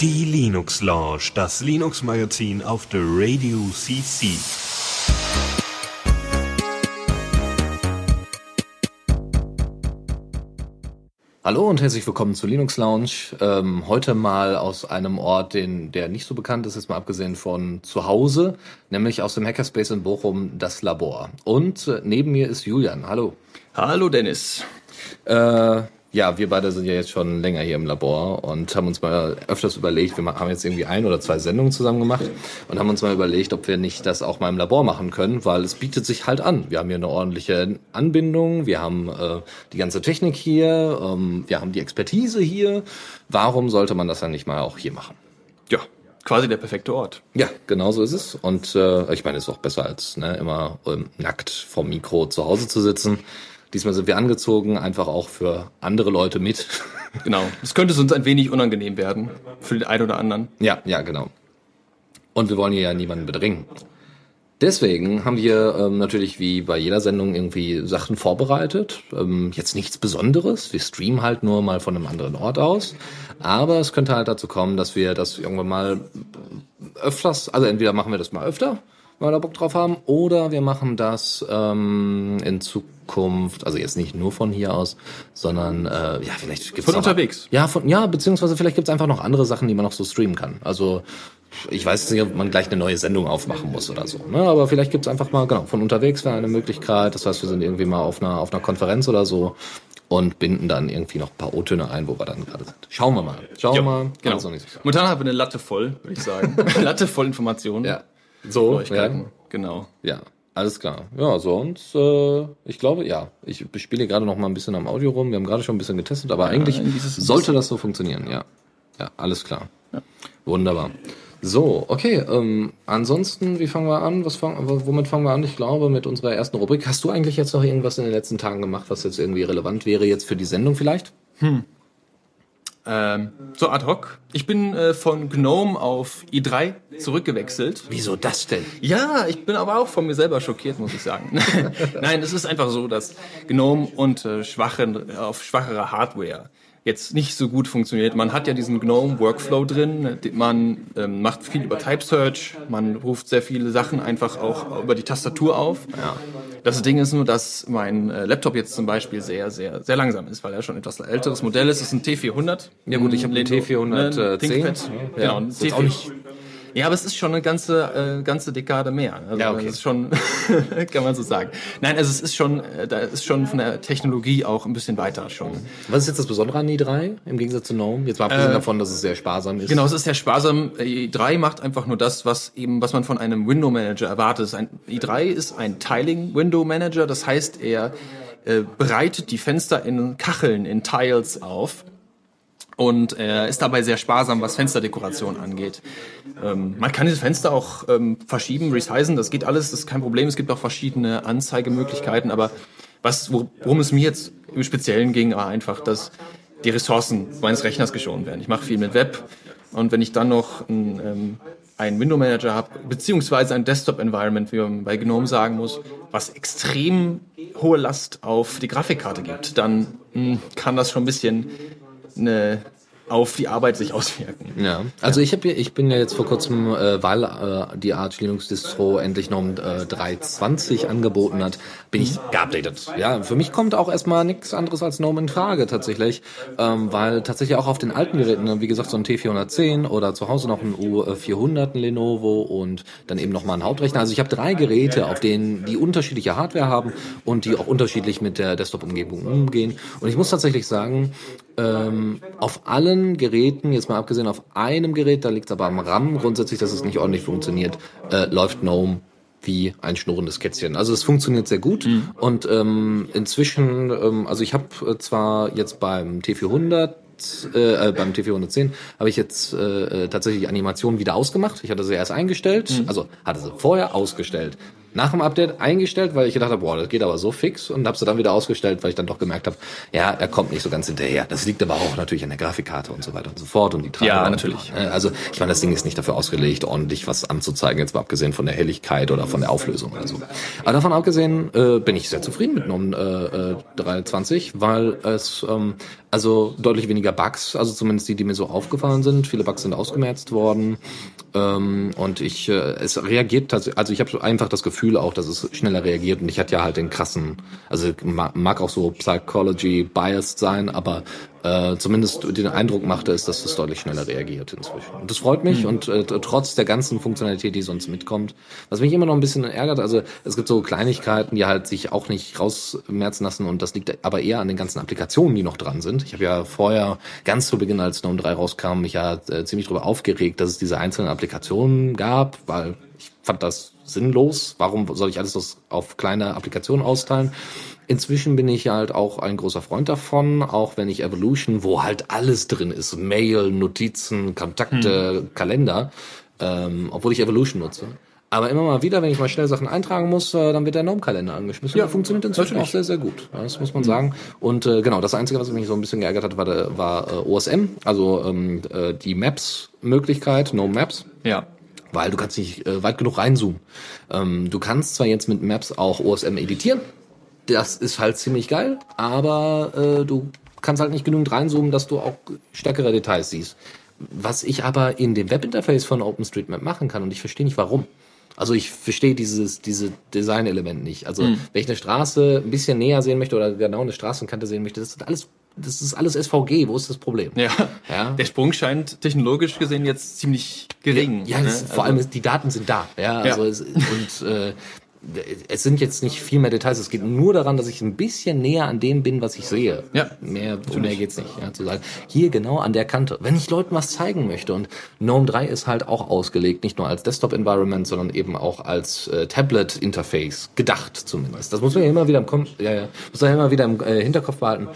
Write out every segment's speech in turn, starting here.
Die Linux Lounge, das Linux Magazin auf der Radio CC. Hallo und herzlich willkommen zu Linux Lounge. Ähm, heute mal aus einem Ort, den, der nicht so bekannt ist, jetzt mal abgesehen von zu Hause, nämlich aus dem Hackerspace in Bochum, das Labor. Und äh, neben mir ist Julian. Hallo. Hallo Dennis. Äh, ja, wir beide sind ja jetzt schon länger hier im Labor und haben uns mal öfters überlegt, wir haben jetzt irgendwie ein oder zwei Sendungen zusammen gemacht und haben uns mal überlegt, ob wir nicht das auch mal im Labor machen können, weil es bietet sich halt an. Wir haben hier eine ordentliche Anbindung, wir haben äh, die ganze Technik hier, ähm, wir haben die Expertise hier. Warum sollte man das dann nicht mal auch hier machen? Ja, quasi der perfekte Ort. Ja, genau so ist es. Und äh, ich meine, es ist auch besser als ne, immer ähm, nackt vom Mikro zu Hause zu sitzen. Diesmal sind wir angezogen, einfach auch für andere Leute mit. Genau. Es könnte uns ein wenig unangenehm werden für den einen oder anderen. Ja, ja, genau. Und wir wollen hier ja niemanden bedrängen. Deswegen haben wir ähm, natürlich wie bei jeder Sendung irgendwie Sachen vorbereitet. Ähm, jetzt nichts Besonderes. Wir streamen halt nur mal von einem anderen Ort aus. Aber es könnte halt dazu kommen, dass wir das irgendwann mal öfters, also entweder machen wir das mal öfter, wenn wir da Bock drauf haben, oder wir machen das ähm, in Zukunft, also jetzt nicht nur von hier aus, sondern äh, ja, vielleicht gibt's Von unterwegs. Ja, von, ja, beziehungsweise vielleicht gibt's einfach noch andere Sachen, die man noch so streamen kann. Also ich weiß nicht, ob man gleich eine neue Sendung aufmachen muss oder so. Ne? Aber vielleicht gibt's einfach mal, genau, von unterwegs wäre eine Möglichkeit. Das heißt, wir sind irgendwie mal auf einer, auf einer Konferenz oder so und binden dann irgendwie noch ein paar O-Töne ein, wo wir dann gerade sind. Schauen wir mal. Schauen wir mal. genau. Momentan haben wir eine Latte voll, würde ich sagen. Latte voll Informationen. Ja. So, ja. Genau. ja, alles klar. Ja, sonst, äh, ich glaube, ja. Ich spiele gerade noch mal ein bisschen am Audio rum. Wir haben gerade schon ein bisschen getestet, aber eigentlich ist es ein sollte das so funktionieren, ja. Ja, alles klar. Wunderbar. So, okay. Ähm, ansonsten, wie fangen wir an? Was fang, womit fangen wir an? Ich glaube, mit unserer ersten Rubrik. Hast du eigentlich jetzt noch irgendwas in den letzten Tagen gemacht, was jetzt irgendwie relevant wäre jetzt für die Sendung vielleicht? Ähm, so ad hoc. Ich bin äh, von GNOME auf i3 zurückgewechselt. Wieso das denn? Ja, ich bin aber auch von mir selber schockiert, muss ich sagen. Nein, es ist einfach so, dass GNOME und äh, schwachen, auf schwachere Hardware jetzt nicht so gut funktioniert. Man hat ja diesen GNOME Workflow drin, man ähm, macht viel über Type Search, man ruft sehr viele Sachen einfach auch über die Tastatur auf. Ja. Das Ding ist nur, dass mein äh, Laptop jetzt zum Beispiel sehr, sehr, sehr langsam ist, weil er schon etwas älteres Modell ist. Es ist ein T400. Ja gut, ich habe den Lenovo, T410. ne, ThinkPad. Ja, Genau, ein ist jetzt T4. auch nicht Ja, aber es ist schon eine ganze, äh, ganze Dekade mehr. Also Ja, okay. Das ist schon, kann man so sagen. Nein, also es ist schon, äh, da ist schon von der Technologie auch ein bisschen weiter schon. Was ist jetzt das Besondere an i3 im Gegensatz zu GNOME? Jetzt mal abgesehen Äh, davon, dass es sehr sparsam ist. Genau, es ist sehr sparsam. i3 macht einfach nur das, was eben, was man von einem Window Manager erwartet. Ein, i3 ist ein Tiling Window Manager, das heißt, er äh, bereitet die Fenster in Kacheln, in Tiles auf. Und er ist dabei sehr sparsam, was Fensterdekoration angeht. Ähm, man kann diese Fenster auch ähm, verschieben, resizen, das geht alles, das ist kein Problem. Es gibt auch verschiedene Anzeigemöglichkeiten, aber was, wor- worum es mir jetzt im Speziellen ging, war einfach, dass die Ressourcen meines Rechners geschont werden. Ich mache viel mit Web und wenn ich dann noch ein, ähm, einen Window Manager habe, beziehungsweise ein Desktop-Environment, wie man bei GNOME sagen muss, was extrem hohe Last auf die Grafikkarte gibt, dann mh, kann das schon ein bisschen eine, auf die Arbeit sich auswirken. Ja, also ich habe ich bin ja jetzt vor kurzem, äh, weil äh, die Arch Linux Distro endlich noch ein äh, 3.20 angeboten hat, bin ich geupdatet. Ja, für mich kommt auch erstmal nichts anderes als GNOME in Frage tatsächlich, ähm, weil tatsächlich auch auf den alten Geräten, ne, wie gesagt so ein T410 oder zu Hause noch ein U400 ein Lenovo und dann eben noch mal ein Hauptrechner. Also ich habe drei Geräte, auf denen die unterschiedliche Hardware haben und die auch unterschiedlich mit der Desktop-Umgebung umgehen. Und ich muss tatsächlich sagen, ähm, auf allen Geräten, jetzt mal abgesehen auf einem Gerät, da liegt es aber am RAM. Grundsätzlich, dass es nicht ordentlich funktioniert, äh, läuft GNOME wie ein schnurrendes Kätzchen. Also es funktioniert sehr gut. Und ähm, inzwischen, ähm, also ich habe äh, zwar jetzt beim T400 äh, äh, beim T410 habe ich jetzt äh, äh, tatsächlich die Animation wieder ausgemacht. Ich hatte sie erst eingestellt, also hatte sie vorher ausgestellt, nach dem Update eingestellt, weil ich gedacht habe, boah, das geht aber so fix und habe sie dann wieder ausgestellt, weil ich dann doch gemerkt habe, ja, er kommt nicht so ganz hinterher. Das liegt aber auch natürlich an der Grafikkarte und so weiter und so fort und die Treiber. Ja, natürlich. Äh, Also ich meine, das Ding ist nicht dafür ausgelegt, ordentlich was anzuzeigen, jetzt mal abgesehen von der Helligkeit oder von der Auflösung oder so. Aber davon abgesehen äh, bin ich sehr zufrieden mit GNOME äh, äh, 320, weil es ähm, also deutlich weniger Bugs, also zumindest die, die mir so aufgefallen sind. Viele Bugs sind ausgemerzt worden ähm, und ich äh, es reagiert tatsächlich, also ich habe einfach das Gefühl auch, dass es schneller reagiert und ich hatte ja halt den krassen, also ma- mag auch so Psychology biased sein, aber äh, zumindest den Eindruck machte es, dass es deutlich schneller reagiert inzwischen. Und das freut mich und äh, trotz der ganzen Funktionalität, die sonst mitkommt, was mich immer noch ein bisschen ärgert, also es gibt so Kleinigkeiten, die halt sich auch nicht rausmerzen lassen und das liegt aber eher an den ganzen Applikationen, die noch dran sind. Ich habe ja vorher ganz zu Beginn, als GNOME 3 rauskam, mich ja äh, ziemlich darüber aufgeregt, dass es diese einzelnen Applikationen gab, weil ich fand das sinnlos. Warum soll ich alles das auf kleine Applikationen austeilen? Inzwischen bin ich halt auch ein großer Freund davon, auch wenn ich Evolution, wo halt alles drin ist, Mail, Notizen, Kontakte, Kalender, ähm, obwohl ich Evolution nutze. Aber immer mal wieder, wenn ich mal schnell Sachen eintragen muss, äh, dann wird der GNOME-Kalender angeschmissen. Ja, der funktioniert inzwischen natürlich. auch sehr, sehr gut. Das muss man sagen. Und äh, genau, das Einzige, was mich so ein bisschen geärgert hat, war, der, war äh, OSM, also ähm, äh, die Maps-Möglichkeit, No Maps Ja. Weil du kannst nicht äh, weit genug reinzoomen. Ähm, du kannst zwar jetzt mit Maps auch OSM editieren, das ist halt ziemlich geil, aber äh, du kannst halt nicht genügend reinzoomen, dass du auch stärkere Details siehst. Was ich aber in dem Webinterface von OpenStreetMap machen kann und ich verstehe nicht warum. Also ich verstehe dieses diese Design-Element nicht. Also wenn ich eine Straße ein bisschen näher sehen möchte oder genau eine Straßenkante sehen möchte, das ist alles das ist alles SVG. Wo ist das Problem? Ja. Ja. Der Sprung scheint technologisch gesehen jetzt ziemlich gering. Ja, ne? das, vor allem ist, die Daten sind da. Ja, also Ja. Es, und äh, es sind jetzt nicht viel mehr Details. Es geht nur daran, dass ich ein bisschen näher an dem bin, was ich sehe. Ja, mehr, um mehr geht's nicht. Ja, zu sagen, hier genau an der Kante. Wenn ich Leuten was zeigen möchte und GNOME 3 ist halt auch ausgelegt, nicht nur als Desktop-Environment, sondern eben auch als äh, Tablet-Interface gedacht zumindest. Das muss man ja immer wieder im, Kom ja, ja, muss man ja immer wieder im äh, Hinterkopf behalten.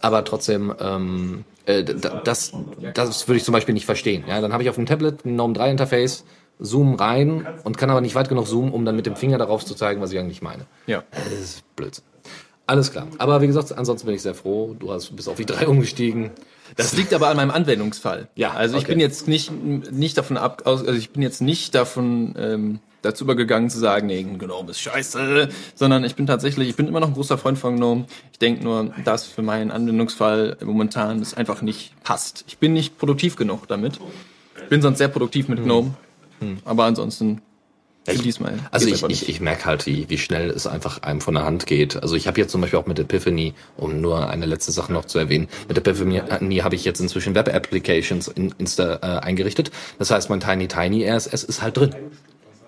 Aber trotzdem, ähm, äh, das, das würde ich zum Beispiel nicht verstehen. Ja, dann habe ich auf dem Tablet ein GNOME 3 Interface, zoom rein und kann aber nicht weit genug zoomen, um dann mit dem Finger darauf zu zeigen, was ich eigentlich meine. Ja. Das ist Blödsinn. Alles klar. Aber wie gesagt, ansonsten bin ich sehr froh. Du hast bist auf die 3 umgestiegen. Das liegt aber an meinem Anwendungsfall. Ja, Also ich okay. bin jetzt nicht, nicht davon ab, also ich bin jetzt nicht davon ähm, dazu übergegangen zu sagen, nee, GNOME ist scheiße, sondern ich bin tatsächlich, ich bin immer noch ein großer Freund von GNOME. Ich denke nur, dass für meinen Anwendungsfall momentan es einfach nicht passt. Ich bin nicht produktiv genug damit. Bin sonst sehr produktiv mit GNOME, aber ansonsten für diesmal. Also ich, ich, ich merke halt, wie, wie schnell es einfach einem von der Hand geht. Also ich habe jetzt zum Beispiel auch mit Epiphany, um nur eine letzte Sache noch zu erwähnen, mit Epiphany habe ich jetzt inzwischen Web Applications in, Insta, äh, eingerichtet. Das heißt, mein Tiny Tiny RSS ist halt drin.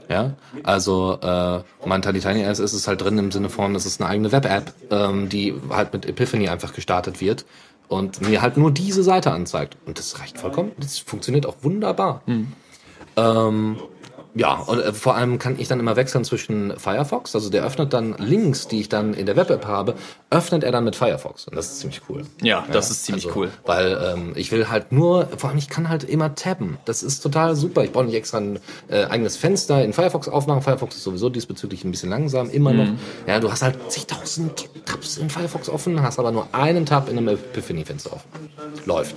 Ja, also äh, mein Tiny Tiny RSS ist halt drin im Sinne von, es ist eine eigene Web-App, ähm, die halt mit Epiphany einfach gestartet wird und mir halt nur diese Seite anzeigt. Und das reicht vollkommen. Das funktioniert auch wunderbar. Ähm, ja, und äh, vor allem kann ich dann immer wechseln zwischen Firefox, also der öffnet dann Links, die ich dann in der Web-App habe, öffnet er dann mit Firefox. Und das ist ziemlich cool. Ja, das ist ziemlich Also, cool. Weil ähm, ich will halt nur, vor allem ich kann halt immer tabben. Das ist total super. Ich brauche nicht extra ein äh, eigenes Fenster in Firefox aufmachen. Firefox ist sowieso diesbezüglich ein bisschen langsam, immer noch. Ja, du hast halt zigtausend Tabs in Firefox offen, hast aber nur einen Tab in einem Epiphany-Fenster offen. Läuft.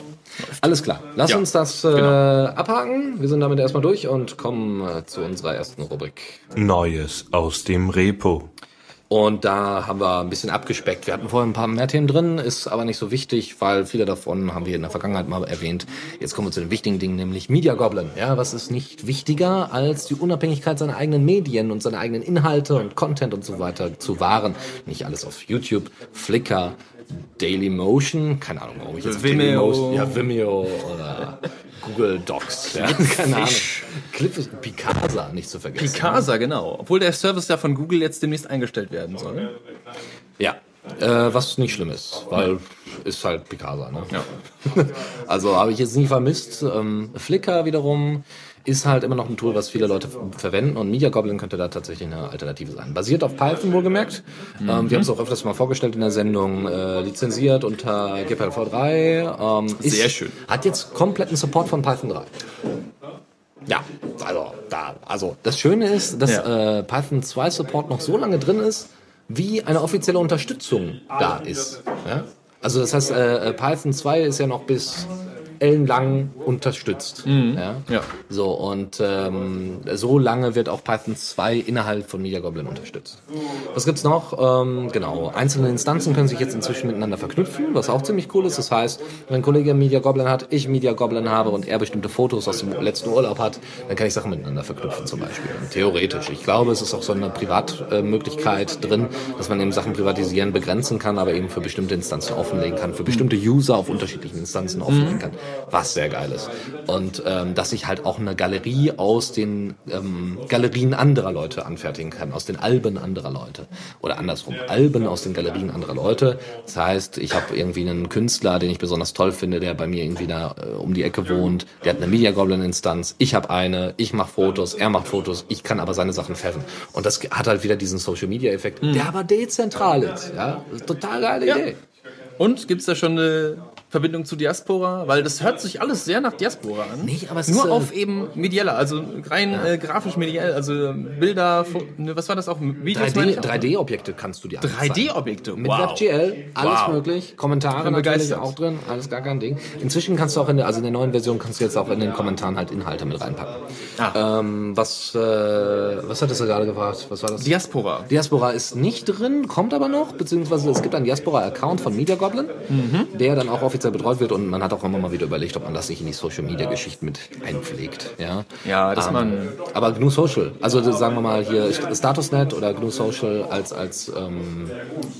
Alles klar. Lass Ja, uns das äh, genau. abhaken. Wir sind damit erstmal durch und kommen zu unserer ersten Rubrik. Neues aus dem Repo. Und da haben wir ein bisschen abgespeckt. Wir hatten vorher ein paar mehr Themen drin, ist aber nicht so wichtig, weil viele davon haben wir in der Vergangenheit mal erwähnt. Jetzt kommen wir zu den wichtigen Dingen, nämlich Media Goblin. Ja, was ist nicht wichtiger, als die Unabhängigkeit seiner eigenen Medien und seiner eigenen Inhalte und Content und so weiter zu wahren. Nicht alles auf YouTube, Flickr, Dailymotion, keine Ahnung, warum ich jetzt auf Vimeo. Dailymotion, ja, Vimeo oder Google Docs, ja, keine Ahnung. Clip ist Picasa, nicht zu vergessen. Picasa, genau. Obwohl der Service ja von Google jetzt demnächst eingestellt werden soll. Ja, äh, was nicht schlimm ist, weil ist halt Picasa, ne? Ja. Also habe ich jetzt nie vermisst. Ähm, Flickr wiederum ist halt immer noch ein Tool, was viele Leute verwenden und Media Goblin könnte da tatsächlich eine Alternative sein. Basiert auf Python wohlgemerkt. Ähm, wir haben es auch öfters mal vorgestellt in der Sendung. Äh, lizenziert unter GPLv3. Ähm, ist, Sehr schön. Hat jetzt kompletten Support von Python 3. Ja, also da, also das Schöne ist, dass Ja. äh, Python 2 Support noch so lange drin ist, wie eine offizielle Unterstützung da ist. Ja? Also das heißt, äh, äh, Python 2 ist ja noch bis ellenlang unterstützt. Ja? Ja. So, und ähm, so lange wird auch Python 2 innerhalb von Media Goblin unterstützt. Was gibt's noch? Ähm, genau, einzelne Instanzen können sich jetzt inzwischen miteinander verknüpfen, was auch ziemlich cool ist. Das heißt, wenn ein Kollege Media Goblin hat, ich Media Goblin habe und er bestimmte Fotos aus dem letzten Urlaub hat, dann kann ich Sachen miteinander verknüpfen zum Beispiel. Theoretisch. Ich glaube, es ist auch so eine Privatmöglichkeit drin, dass man eben Sachen privatisieren begrenzen kann, aber eben für bestimmte Instanzen offenlegen kann, für bestimmte User auf unterschiedlichen Instanzen offenlegen kann, was sehr geil ist. Und ähm, dass ich halt auch eine Galerie aus den ähm, Galerien anderer Leute anfertigen kann, aus den Alben anderer Leute. Oder andersrum, Alben aus den Galerien anderer Leute. Das heißt, ich habe irgendwie einen Künstler, den ich besonders toll finde, der bei mir irgendwie da äh, um die Ecke wohnt, der hat eine Media Goblin Instanz, ich habe eine, ich mache Fotos, er macht Fotos, ich kann aber seine Sachen färben. Und das hat halt wieder diesen Social Media Effekt, der aber dezentral ist. Ja, total geile Ja. Idee. Und gibt's da schon eine Verbindung zu Diaspora? Weil das hört sich alles sehr nach Diaspora an. Nee, aber es Nur ist, auf eben medieller, also rein äh, grafisch mediell, also ähm, Bilder, ne, was war das auch? Videos meine 3D ich auch? 3D-Objekte kannst du dir anzeigen. 3D-Objekte. Mit wow. WebGL, alles Wow. möglich. Kommentare natürlich auch drin, alles gar kein Ding. Inzwischen kannst du auch in der, also in der neuen Version kannst du jetzt auch in den Kommentaren halt Inhalte mit reinpacken. Ah. Ähm, was, äh, was hattest du gerade gefragt? Was war das? Diaspora. Diaspora ist nicht drin, kommt aber noch, beziehungsweise es gibt einen Diaspora-Account von Media Goblin, Mhm. der dann auch offiziell betreut wird und man hat auch immer mal wieder überlegt, ob man das nicht in die Social-Media-Geschichten mit einpflegt. Ja, Ja, dass Ähm, man- Aber GNU Social, also sagen wir mal hier Statusnet oder GNU Social als, als ähm,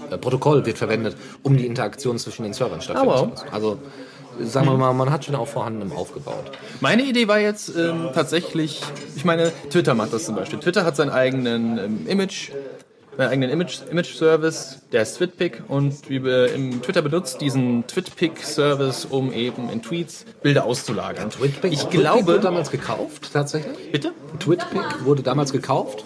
äh, Protokoll wird verwendet, um die Interaktion zwischen den Servern stattfinden Ah, zu wow. lassen. Also sagen wir mal, man hat schon auch vorhandenem aufgebaut. Meine Idee war jetzt ähm, tatsächlich, ich meine, Twitter macht das zum Beispiel. Twitter hat seinen eigenen ähm, Image, seinen eigenen Image, Image-Service, der ist TwitPic und wir im Twitter benutzt diesen TwitPic-Service, um eben in Tweets Bilder auszulagern. Twitpic, ich Twitpic glaube, wurde damals gekauft, tatsächlich. bitte? Twitpic wurde damals gekauft.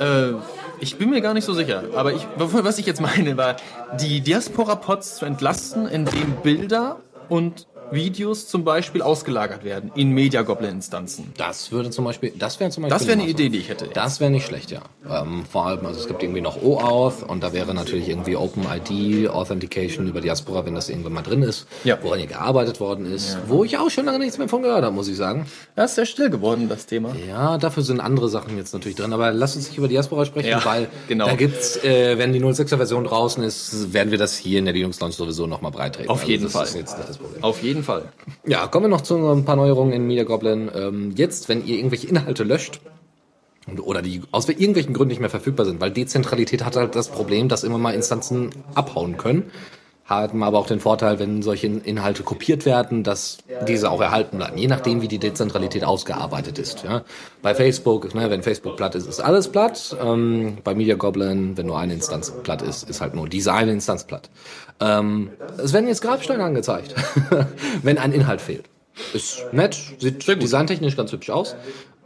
Äh, ich bin mir gar nicht so sicher, aber ich, was ich jetzt meine, war, die Diaspora-Pods zu entlasten, indem Bilder und Videos zum Beispiel ausgelagert werden in Media Goblin-Instanzen. Das würde zum Beispiel, das wäre zum Beispiel. Das wäre eine Idee, die ich hätte. Das wäre nicht schlecht, ja. Ähm, vor allem, also es gibt irgendwie noch OAuth und da wäre natürlich irgendwie OpenID Authentication über Diaspora, wenn das irgendwann mal drin ist, Ja. woran hier gearbeitet worden ist, wo ich auch schon lange nichts mehr von gehört habe, muss ich sagen. Das ist sehr still geworden, das Thema. Ja, dafür sind andere Sachen jetzt natürlich drin, aber lass uns nicht über Diaspora sprechen, Ja, weil genau. da gibt's, äh, wenn die 06er Version draußen ist, werden wir das hier in der Linux Launch sowieso nochmal breit reden. Auf jeden das Fall. ist jetzt nicht das Problem. Auf jeden Fall. Ja, kommen wir noch zu ein paar Neuerungen in Media Goblin. Ähm, jetzt, wenn ihr irgendwelche Inhalte löscht, oder die aus irgendwelchen Gründen nicht mehr verfügbar sind, weil Dezentralität hat halt das Problem, dass immer mal Instanzen abhauen können. Haben aber auch den Vorteil, wenn solche Inhalte kopiert werden, dass diese auch erhalten bleiben, je nachdem, wie die Dezentralität ausgearbeitet ist. Ja. Bei Facebook, ne, wenn Facebook platt ist, ist alles platt. Ähm, bei Media Goblin, wenn nur eine Instanz platt ist, ist halt nur diese eine Instanz platt. Ähm, es werden jetzt Grabsteine angezeigt, wenn ein Inhalt fehlt. Ist nett, sieht designtechnisch ganz hübsch aus.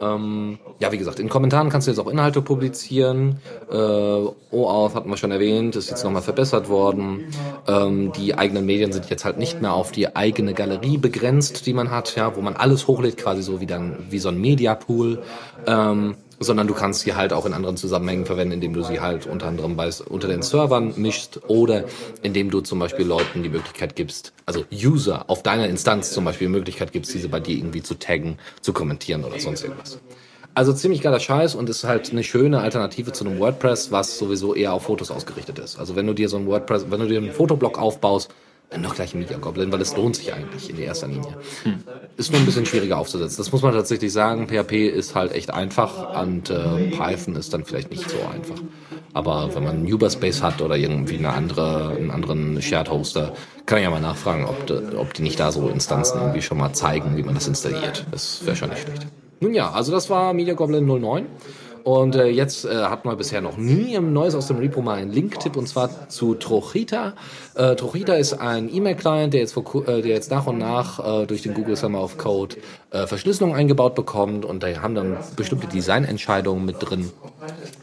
Ähm, ja, wie gesagt, in Kommentaren kannst du jetzt auch Inhalte publizieren. Äh, OAuth hatten wir schon erwähnt, ist jetzt nochmal verbessert worden. Ähm, die eigenen Medien sind jetzt halt nicht mehr auf die eigene Galerie begrenzt, die man hat, ja, wo man alles hochlädt, quasi so wie dann wie so ein Mediapool. Ähm, sondern du kannst sie halt auch in anderen Zusammenhängen verwenden, indem du sie halt unter anderem bei, unter den Servern mischst oder indem du zum Beispiel Leuten die Möglichkeit gibst, also User auf deiner Instanz zum Beispiel die Möglichkeit gibst, diese bei dir irgendwie zu taggen, zu kommentieren oder sonst irgendwas. Also ziemlich geiler Scheiß und ist halt eine schöne Alternative zu einem WordPress, was sowieso eher auf Fotos ausgerichtet ist. Also wenn du dir so ein WordPress, wenn du dir einen Fotoblock aufbaust, dann doch gleich ein Media Goblin, weil es lohnt sich eigentlich in erster Linie. Ist nur ein bisschen schwieriger aufzusetzen. Das muss man tatsächlich sagen. PHP ist halt echt einfach und äh, Python ist dann vielleicht nicht so einfach. Aber wenn man Uberspace hat oder irgendwie eine andere, einen anderen Shared Hoster, kann ich ja mal nachfragen, ob, de, ob die nicht da so Instanzen irgendwie schon mal zeigen, wie man das installiert. Das wäre schon nicht schlecht. Nun ja, also das war Media Goblin 09. Und äh, jetzt äh, hatten wir bisher noch nie im Neues aus dem Repo mal einen Link-Tipp und zwar zu Trochita. Äh, Trochita ist ein E-Mail-Client, der jetzt vor, äh, der jetzt nach und nach äh, durch den Google Summer of Code äh, Verschlüsselung eingebaut bekommt und da haben dann bestimmte Designentscheidungen mit drin,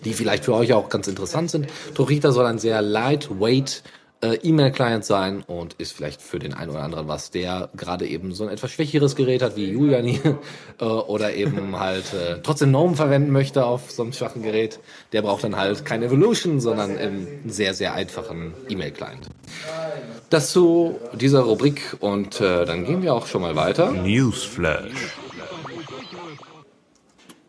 die vielleicht für euch auch ganz interessant sind. Trochita soll ein sehr lightweight äh, E-Mail-Client sein und ist vielleicht für den einen oder anderen was, der gerade eben so ein etwas schwächeres Gerät hat wie Julian hier äh, oder eben halt äh, trotzdem GNOME verwenden möchte auf so einem schwachen Gerät. Der braucht dann halt kein Evolution, sondern einen sehr, sehr einfachen E-Mail-Client. Das zu dieser Rubrik und äh, dann gehen wir auch schon mal weiter. Newsflash.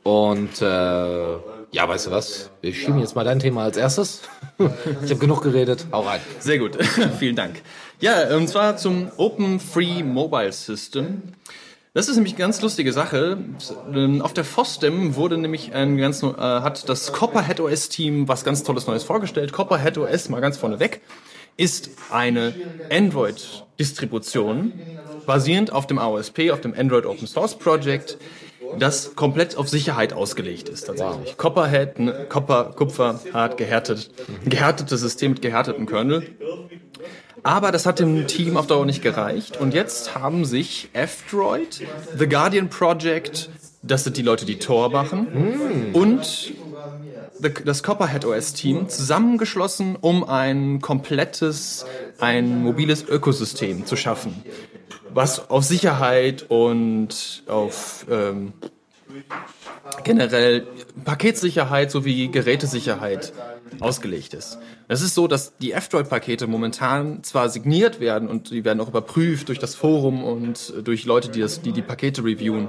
Und äh, ja, weißt du was? Wir schieben jetzt mal dein Thema als erstes. ich habe genug geredet. Hau rein. Sehr gut, vielen Dank. Ja, und zwar zum Open Free Mobile System. Das ist nämlich eine ganz lustige Sache. Auf der FOSDEM wurde nämlich ein ganz, äh, hat das Copperhead OS Team was ganz Tolles Neues vorgestellt. Copperhead OS, mal ganz vorne weg, ist eine Android-Distribution basierend auf dem AOSP, auf dem Android Open Source Project, das komplett auf Sicherheit ausgelegt ist tatsächlich. Wow. Copperhead, ne, Copper, Kupfer, hart gehärtet, gehärtetes System mit gehärteten Kernel. Aber das hat dem Team auf Dauer nicht gereicht. Und jetzt haben sich F-Droid, The Guardian Project, das sind die Leute, die Tor machen, mm. und das Copperhead OS Team zusammengeschlossen, um ein komplettes, ein mobiles Ökosystem zu schaffen was auf Sicherheit und auf ähm, generell Paketsicherheit sowie Gerätesicherheit ausgelegt ist. Es ist so, dass die F-Droid-Pakete momentan zwar signiert werden und die werden auch überprüft durch das Forum und durch Leute, die das, die, die Pakete reviewen,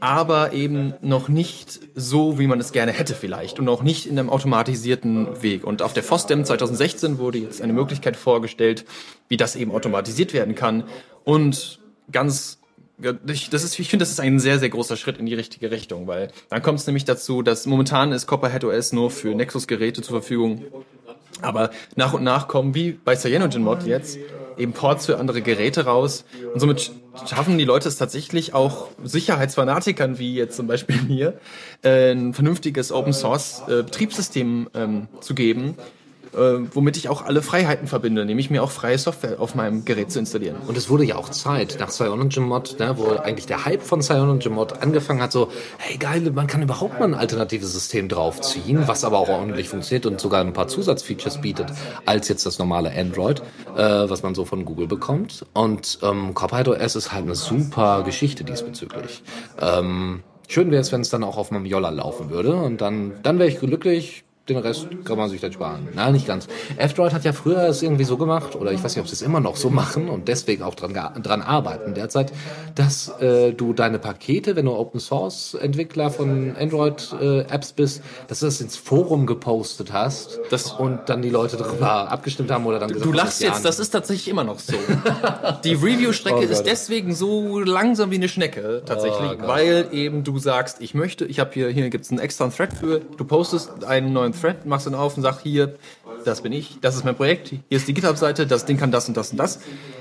aber eben noch nicht so, wie man es gerne hätte vielleicht und auch nicht in einem automatisierten Weg. Und auf der FOSDEM 2016 wurde jetzt eine Möglichkeit vorgestellt, wie das eben automatisiert werden kann und ganz ich, das ist, ich finde, das ist ein sehr, sehr großer Schritt in die richtige Richtung, weil dann kommt es nämlich dazu, dass momentan ist Copperhead OS nur für Nexus-Geräte zur Verfügung. Aber nach und nach kommen, wie bei CyanogenMod jetzt, eben Ports für andere Geräte raus. Und somit schaffen die Leute es tatsächlich auch Sicherheitsfanatikern, wie jetzt zum Beispiel mir, äh, ein vernünftiges Open Source äh, Betriebssystem ähm, zu geben, womit ich auch alle Freiheiten verbinde, nämlich mir auch freie Software auf meinem Gerät zu installieren. Und es wurde ja auch Zeit nach CyanogenMod, ne, wo eigentlich der Hype von CyanogenMod angefangen hat, so, hey geil, man kann überhaupt mal ein alternatives System draufziehen, was aber auch ordentlich funktioniert und sogar ein paar Zusatzfeatures bietet, als jetzt das normale Android, äh, was man so von Google bekommt. Und ähm, Copilot OS ist halt eine super Geschichte diesbezüglich. Ähm, Schön wäre es, wenn es dann auch auf meinem Jolla laufen würde und dann, dann wäre ich glücklich den Rest kann man sich dann sparen. Na, nicht ganz. F-Droid hat ja früher es irgendwie so gemacht, oder ich weiß nicht, ob sie es immer noch so machen und deswegen auch dran, dran arbeiten derzeit, dass äh, du deine Pakete, wenn du Open Source Entwickler von Android äh, Apps bist, dass du das ins Forum gepostet hast das und dann die Leute darüber abgestimmt haben oder dann gesagt Du lachst jetzt, das ist tatsächlich immer noch so. die Review-Strecke oh ist deswegen so langsam wie eine Schnecke, tatsächlich, oh weil eben du sagst, ich möchte, ich habe hier, hier gibt's einen extra Thread für, du postest einen neuen Thread, machst ihn auf und sagst hier, das bin ich, das ist mein Projekt, hier ist die GitHub-Seite, das Ding kann das und das und das.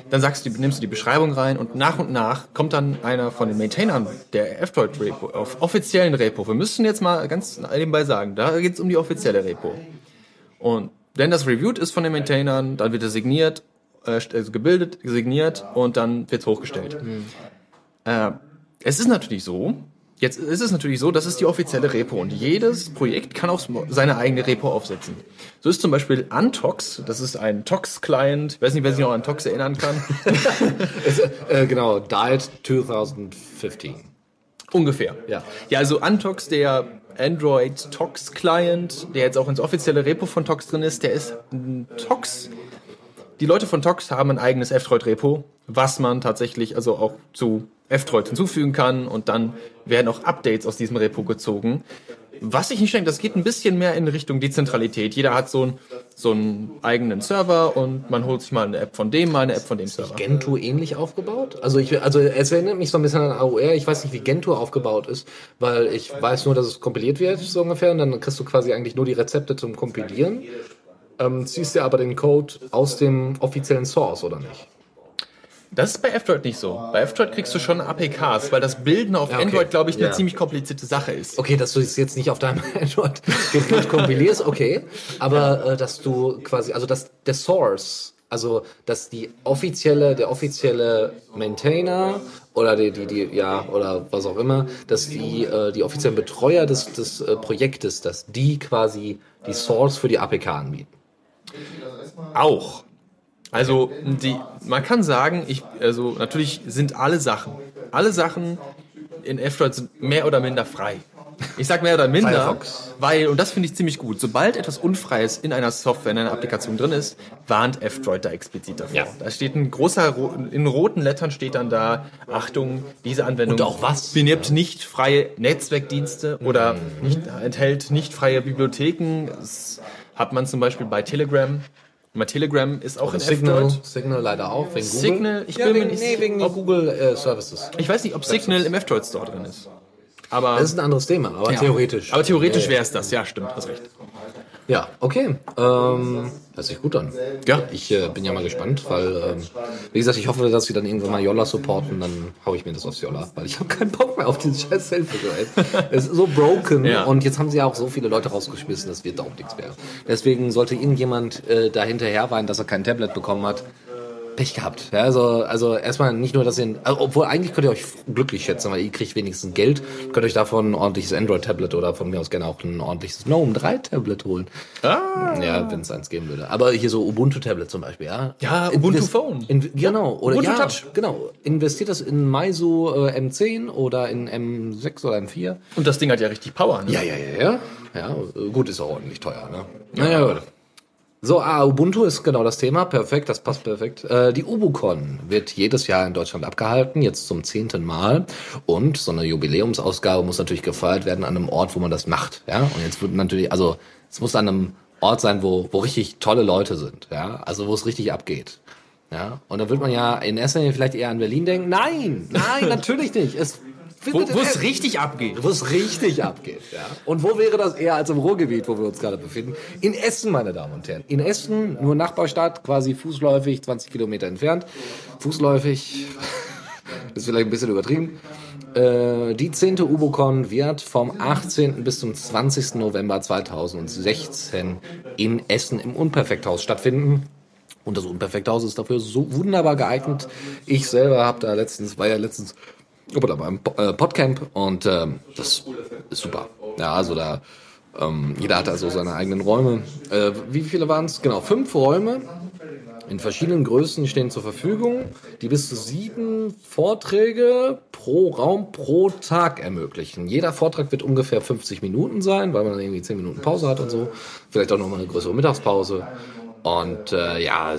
Dann sagst du, nimmst du die Beschreibung rein und nach und nach kommt dann einer von den Maintainern der F-Droid-Repo auf offiziellen Repo. Wir müssen jetzt mal ganz nebenbei sagen, da geht es um die offizielle Repo. Und wenn das reviewed ist von den Maintainern, dann wird er signiert, also gebildet, signiert und dann wird es hochgestellt. Mhm. Äh, es ist natürlich so, Jetzt ist es natürlich so, das ist die offizielle Repo und jedes Projekt kann auch seine eigene Repo aufsetzen. So ist zum Beispiel Antox, das ist ein Tox-Client, ich weiß nicht, wer sich noch an Tox erinnern kann. es, äh, genau, Died 2015. Ungefähr. Ja. Ja, also Antox, der Android Tox Client, der jetzt auch ins offizielle Repo von Tox drin ist, der ist ein Tox. Die Leute von Tox haben ein eigenes F-Droid Repo, was man tatsächlich also auch zu F-Droid hinzufügen kann und dann werden auch Updates aus diesem Repo gezogen. Was ich nicht denke, das geht ein bisschen mehr in Richtung Dezentralität. Jeder hat so einen, so einen eigenen Server und man holt sich mal eine App von dem, mal eine App von dem Server. Ist Gentoo ähnlich aufgebaut? Also ich, also es erinnert mich so ein bisschen an AOR. Ich weiß nicht, wie Gentoo aufgebaut ist, weil ich weiß nur, dass es kompiliert wird, so ungefähr, und dann kriegst du quasi eigentlich nur die Rezepte zum Kompilieren. Ähm, ziehst dir aber den Code aus dem offiziellen Source, oder nicht? Das ist bei F-Droid nicht so. Bei F-Droid kriegst du schon APKs, weil das Bilden auf ja, okay. Android, glaube ich, eine ja. ziemlich komplizierte Sache ist. Okay, dass du es jetzt nicht auf deinem Android kompilierst, okay. Aber äh, dass du quasi, also dass der Source, also dass die offizielle, der offizielle Maintainer oder die, die, die, ja, oder was auch immer, dass die, äh, die offiziellen Betreuer des, des äh, Projektes, dass die quasi die Source für die APK anbieten. Auch. Also die, man kann sagen, ich, also natürlich sind alle Sachen, alle Sachen in F-Droid sind mehr oder minder frei. Ich sag mehr oder minder, Firefox. weil, und das finde ich ziemlich gut, sobald etwas Unfreies in einer Software, in einer Applikation drin ist, warnt F-Droid da explizit davor. Ja. Da steht ein großer, ro- in roten Lettern steht dann da, Achtung, diese Anwendung Und auch was? benimmt nicht freie Netzwerkdienste oder Mhm. nicht, enthält nicht freie Bibliotheken. Das hat man zum Beispiel bei Telegram. Bei Telegram ist auch in Signal, F-Droid. Signal leider auch, wegen Google. Signal, ich ja, bin mir wegen, nicht nee, sicher, wegen ob- Google äh, Services. Ich weiß nicht, ob Signal im F-Droid Store drin ist. Aber, Das ist ein anderes Thema, aber ja. theoretisch. Aber theoretisch wäre es das, ja, stimmt, hast recht. Ja, okay. Ähm, hört sich gut an. Ja. Ich äh, bin ja mal gespannt, weil, ähm, wie gesagt, ich hoffe, dass sie dann irgendwann mal Yolla supporten, dann hau ich mir das aufs Yolla, weil ich habe keinen Bock mehr auf dieses scheiß Selfie-Gerät. Es ist so broken Ja. und jetzt haben sie ja auch so viele Leute rausgeschmissen, das wird auch nichts mehr. Deswegen sollte irgendjemand äh, da hinterher weinen, dass er kein Tablet bekommen hat. Pech gehabt. Ja, also, also erstmal nicht nur, dass ihr, also, obwohl eigentlich könnt ihr euch glücklich schätzen, weil ihr kriegt wenigstens Geld, könnt euch davon ein ordentliches Android-Tablet oder von mir aus gerne auch ein ordentliches GNOME 3-Tablet holen. Ah. Ja, wenn es eins geben würde. Aber hier so Ubuntu-Tablet zum Beispiel, ja. Ja, Ubuntu Invest- Phone. In, genau, oder Ubuntu ja, Touch. genau. Investiert das in Meizu äh, M10 oder in M6 oder M4. Und das Ding hat ja richtig Power, ne? Ja, ja, ja, ja. Ja, gut, ist auch ordentlich teuer, ne? Naja, gut. So, ah, Ubuntu ist genau das Thema. Perfekt, das passt perfekt. Äh, die UbuCon wird jedes Jahr in Deutschland abgehalten, jetzt zum zehnten Mal. Und so eine Jubiläumsausgabe muss natürlich gefeiert werden an einem Ort, wo man das macht. Ja, und jetzt wird natürlich, also es muss an einem Ort sein, wo, wo richtig tolle Leute sind. Ja, also wo es richtig abgeht. Ja, und da wird man ja in erster Linie vielleicht eher an Berlin denken. Nein, nein, natürlich nicht. Es Wo es richtig abgeht. wo es richtig abgeht. Ja. Und wo wäre das eher als im Ruhrgebiet, wo wir uns gerade befinden? In Essen, meine Damen und Herren. In Essen, nur Nachbarstadt, quasi fußläufig, 20 Kilometer entfernt. Fußläufig ist vielleicht ein bisschen übertrieben. Äh, die 10. UboCon wird vom 18. bis zum 20. November 2016 in Essen im Unperfekthaus stattfinden. Und das Unperfekthaus ist dafür so wunderbar geeignet. Ich selber habe da letztens, war ja letztens oder beim äh, Podcamp und ähm, das ist super. Ja, also da ähm, jeder hat also seine eigenen Räume. Äh, wie viele waren es? Genau, fünf Räume in verschiedenen Größen stehen zur Verfügung, die bis zu sieben Vorträge pro Raum pro Tag ermöglichen. Jeder Vortrag wird ungefähr 50 Minuten sein, weil man dann irgendwie 10 Minuten Pause hat und so. Vielleicht auch nochmal eine größere Mittagspause. Und äh, ja,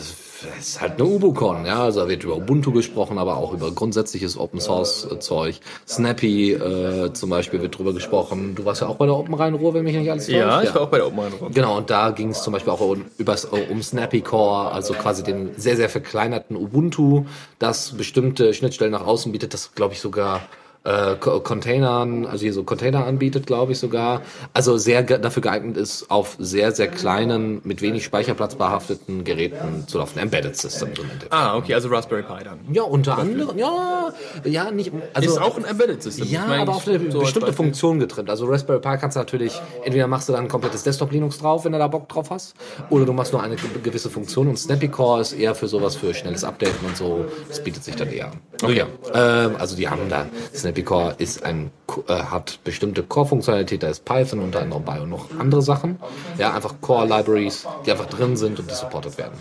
es ist halt eine UbuCon, ja, also da wird über Ubuntu gesprochen, aber auch über grundsätzliches Open Source äh, Zeug. Snappy äh, zum Beispiel wird drüber gesprochen. Du warst ja auch bei der Open Rhein-Ruhr, wenn mich nicht alles täuscht. Ja, ich war auch bei der Open Rhein Genau, und da ging es zum Beispiel auch um, übers, um Snappy Core, also quasi den sehr, sehr verkleinerten Ubuntu, das bestimmte Schnittstellen nach außen bietet, das glaube ich sogar äh, Co- Containern, also hier so Container anbietet, glaube ich sogar. Also sehr ge dafür geeignet ist, auf sehr, sehr kleinen, mit wenig Speicherplatz behafteten Geräten zu laufen. Embedded im Endeffekt. Ah, okay, also Raspberry Pi dann. Ja, unter anderem, ja, ja, nicht, also. Ist auch ein Embedded System. Ja, Ich meine, aber auf eine so bestimmte. Funktion getrennt. Also Raspberry Pi kannst du natürlich, entweder machst du dann ein komplettes Desktop-Linux drauf, wenn du da Bock drauf hast, oder du machst nur eine ge- gewisse Funktion und Snappy Core ist eher für sowas für schnelles Updaten und so. Das bietet sich dann eher an. Okay. Ja, ähm, also die haben da, Snappy Core ist ein, äh, hat bestimmte Core-Funktionalität, da ist Python unter anderem bei und noch andere Sachen. Ja, einfach Core-Libraries, die einfach drin sind und die supported werden.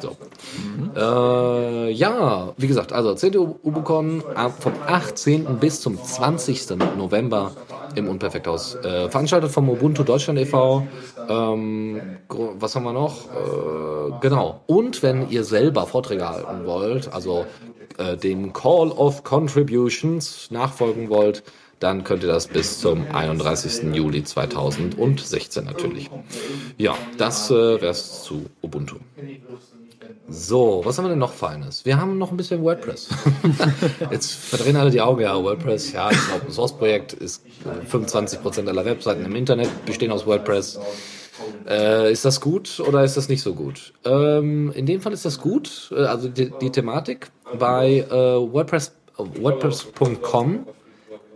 So. Äh, ja, wie gesagt, also 10. UbuCon am- vom 18. bis zum 20. November im Unperfekthaus. Äh, veranstaltet vom Ubuntu Deutschland e.V. Ähm, was haben wir noch? Äh, genau. Und wenn ihr selber Vorträge halten wollt, also äh, dem Call of Contributions nachfolgen wollt, dann könnt ihr das bis zum 31. Juli 2016 natürlich. Ja, das äh, wär's zu Ubuntu. So, was haben wir denn noch Feines? Wir haben noch ein bisschen WordPress. Jetzt verdrehen alle die Augen, ja, WordPress, ja, ist ein Open Source Projekt, ist äh, 25% aller Webseiten im Internet bestehen aus WordPress. Äh, ist das gut oder ist das nicht so gut? Ähm, in dem Fall ist das gut, äh, also die, die Thematik bei äh, WordPress, äh, WordPress.com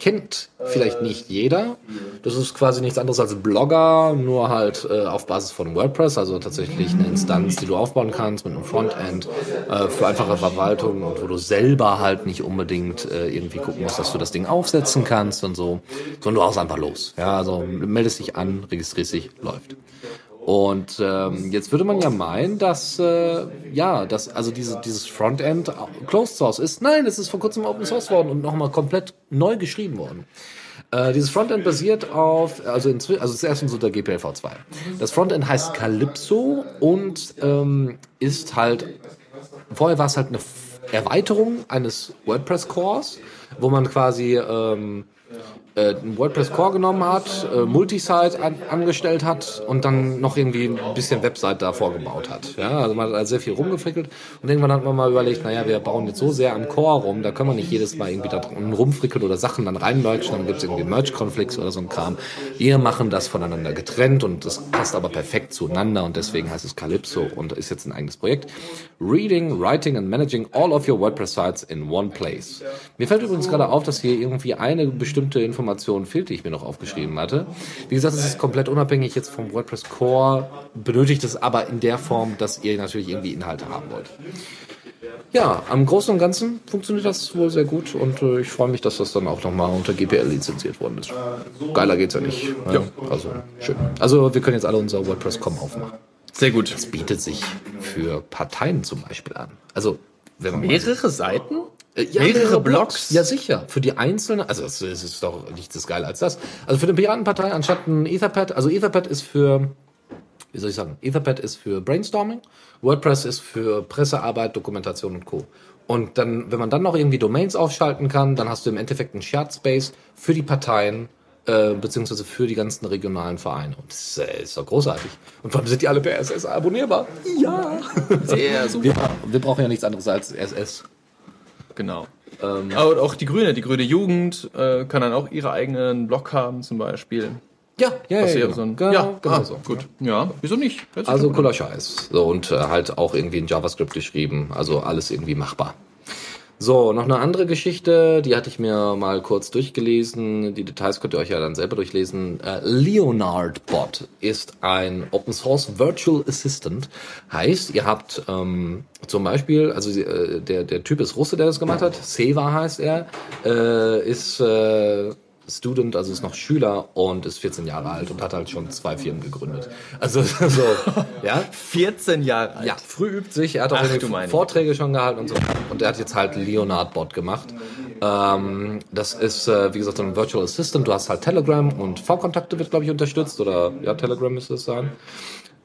kennt vielleicht nicht jeder. Das ist quasi nichts anderes als Blogger, nur halt äh, auf Basis von WordPress, also tatsächlich eine Instanz, die du aufbauen kannst mit einem Frontend äh, für einfache Verwaltung und wo du selber halt nicht unbedingt äh, irgendwie gucken musst, dass du das Ding aufsetzen kannst und so, sondern du haust einfach los. Ja, also meldest dich an, registrierst dich, läuft. Und ähm, jetzt würde man ja meinen, dass äh, ja, dass also diese, dieses Frontend Closed Source ist. Nein, es ist vor kurzem Open Source worden und nochmal komplett neu geschrieben worden. Äh, dieses Frontend basiert auf, also, inzwischen, also zuerst so der GPLv2. Das Frontend heißt Calypso und ähm, ist halt, vorher war es halt eine Erweiterung eines WordPress-Cores, wo man quasi ähm, äh, WordPress Core genommen hat, äh, Multisite an, angestellt hat und dann noch irgendwie ein bisschen Website davor gebaut hat. Ja, also man hat also sehr viel rumgefrickelt und irgendwann hat man mal überlegt, naja, wir bauen jetzt so sehr am Core rum, da können wir nicht jedes Mal irgendwie da rumfrickeln oder Sachen dann reinmerchen, dann gibt es irgendwie Merge-Conflicts oder so ein Kram. Wir machen das voneinander getrennt und das passt aber perfekt zueinander und deswegen heißt es Calypso und ist jetzt ein eigenes Projekt. Reading, Writing and Managing all of your WordPress Sites in one place. Mir fällt übrigens gerade auf, dass hier irgendwie eine bestimmte Information Information fehlt, die ich mir noch aufgeschrieben hatte. Wie gesagt, es ist komplett unabhängig jetzt vom WordPress Core, benötigt es aber in der Form, dass ihr natürlich irgendwie Inhalte haben wollt. Ja, am Großen und Ganzen funktioniert das wohl sehr gut und äh, ich freue mich, dass das dann auch nochmal unter GPL lizenziert worden ist. Geiler geht's ja nicht. Ne? Ja. Also schön. Also wir können jetzt alle unser WordPress.com aufmachen. Sehr gut. Das bietet sich für Parteien zum Beispiel an. Also wenn man mehrere Seiten? Äh, ja, mehrere, mehrere Blogs? Ja, sicher. Für die einzelnen, also es, ist doch nichts das geil als das. Also für eine Piratenpartei anstatt ein Etherpad, also Etherpad ist für, wie soll ich sagen, Etherpad ist für Brainstorming, WordPress ist für Pressearbeit, Dokumentation und Co. Und dann, wenn man dann noch irgendwie Domains aufschalten kann, dann hast du im Endeffekt einen Shared Space für die Parteien, äh, beziehungsweise für die ganzen regionalen Vereine. Und das ist, äh, ist doch großartig. Und vor allem sind die alle per SS abonnierbar. Ja, sehr super. Wir, wir brauchen ja nichts anderes als SS. Genau. Ähm, Aber auch die Grüne, die Grüne Jugend äh, kann dann auch ihre eigenen Blog haben zum Beispiel. Ja, ja, ja, genau. So ein, genau, ja, genau ah, so. Gut. Ja, wieso nicht? Also cooler Scheiß. So, und äh, halt auch irgendwie in JavaScript geschrieben. Also alles irgendwie machbar. So, noch eine andere Geschichte, die hatte ich mir mal kurz durchgelesen. Die Details könnt ihr euch ja dann selber durchlesen. Äh, Leonard Bot ist ein Open Source Virtual Assistant. Heißt, ihr habt ähm, zum Beispiel, also äh, der, der Typ ist Russe, der das gemacht hat. Seva heißt er. Äh, ist äh, Student, also ist noch Schüler und ist 14 Jahre alt und hat halt schon zwei Firmen gegründet. Also so, ja. 14 Jahre alt. Ja, früh übt sich. Er hat auch Ach, Vorträge schon gehalten und so. Und er hat jetzt halt Leonard Bot gemacht. Ähm, das ist, äh, wie gesagt, ein Virtual Assistant. Du hast halt Telegram und V-Kontakte wird, glaube ich, unterstützt. Oder ja, Telegram müsste es sein.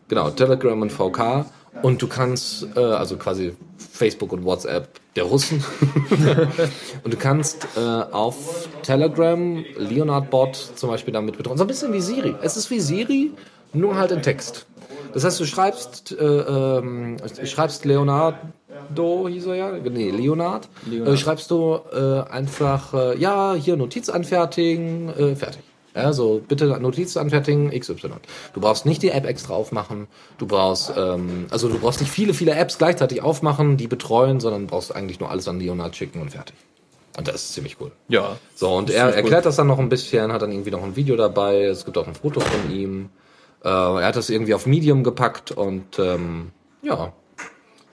Genau, Telegram und VK. Und du kannst, äh, also quasi Facebook und WhatsApp der Russen. und du kannst äh, auf Telegram Leonard Bot zum Beispiel damit betreuen. So ein bisschen wie Siri. Es ist wie Siri, nur halt in Text. Das heißt, du schreibst, äh, ähm, schreibst Leonardo, hieß er ja, nee, Leonard, Leonard. Äh, schreibst du äh, einfach, äh, ja, hier Notiz anfertigen, äh, fertig. Ja, so bitte Notiz anfertigen, XY. Du brauchst nicht die App extra aufmachen. Du brauchst, ähm, also du brauchst nicht viele, viele Apps gleichzeitig aufmachen, die betreuen, sondern brauchst eigentlich nur alles an Leonard schicken und fertig. Und das ist ziemlich cool. Ja. So, und er erklärt cool. das dann noch ein bisschen, hat dann irgendwie noch ein Video dabei, es gibt auch ein Foto von ihm. Äh, er hat das irgendwie auf Medium gepackt und ähm, ja,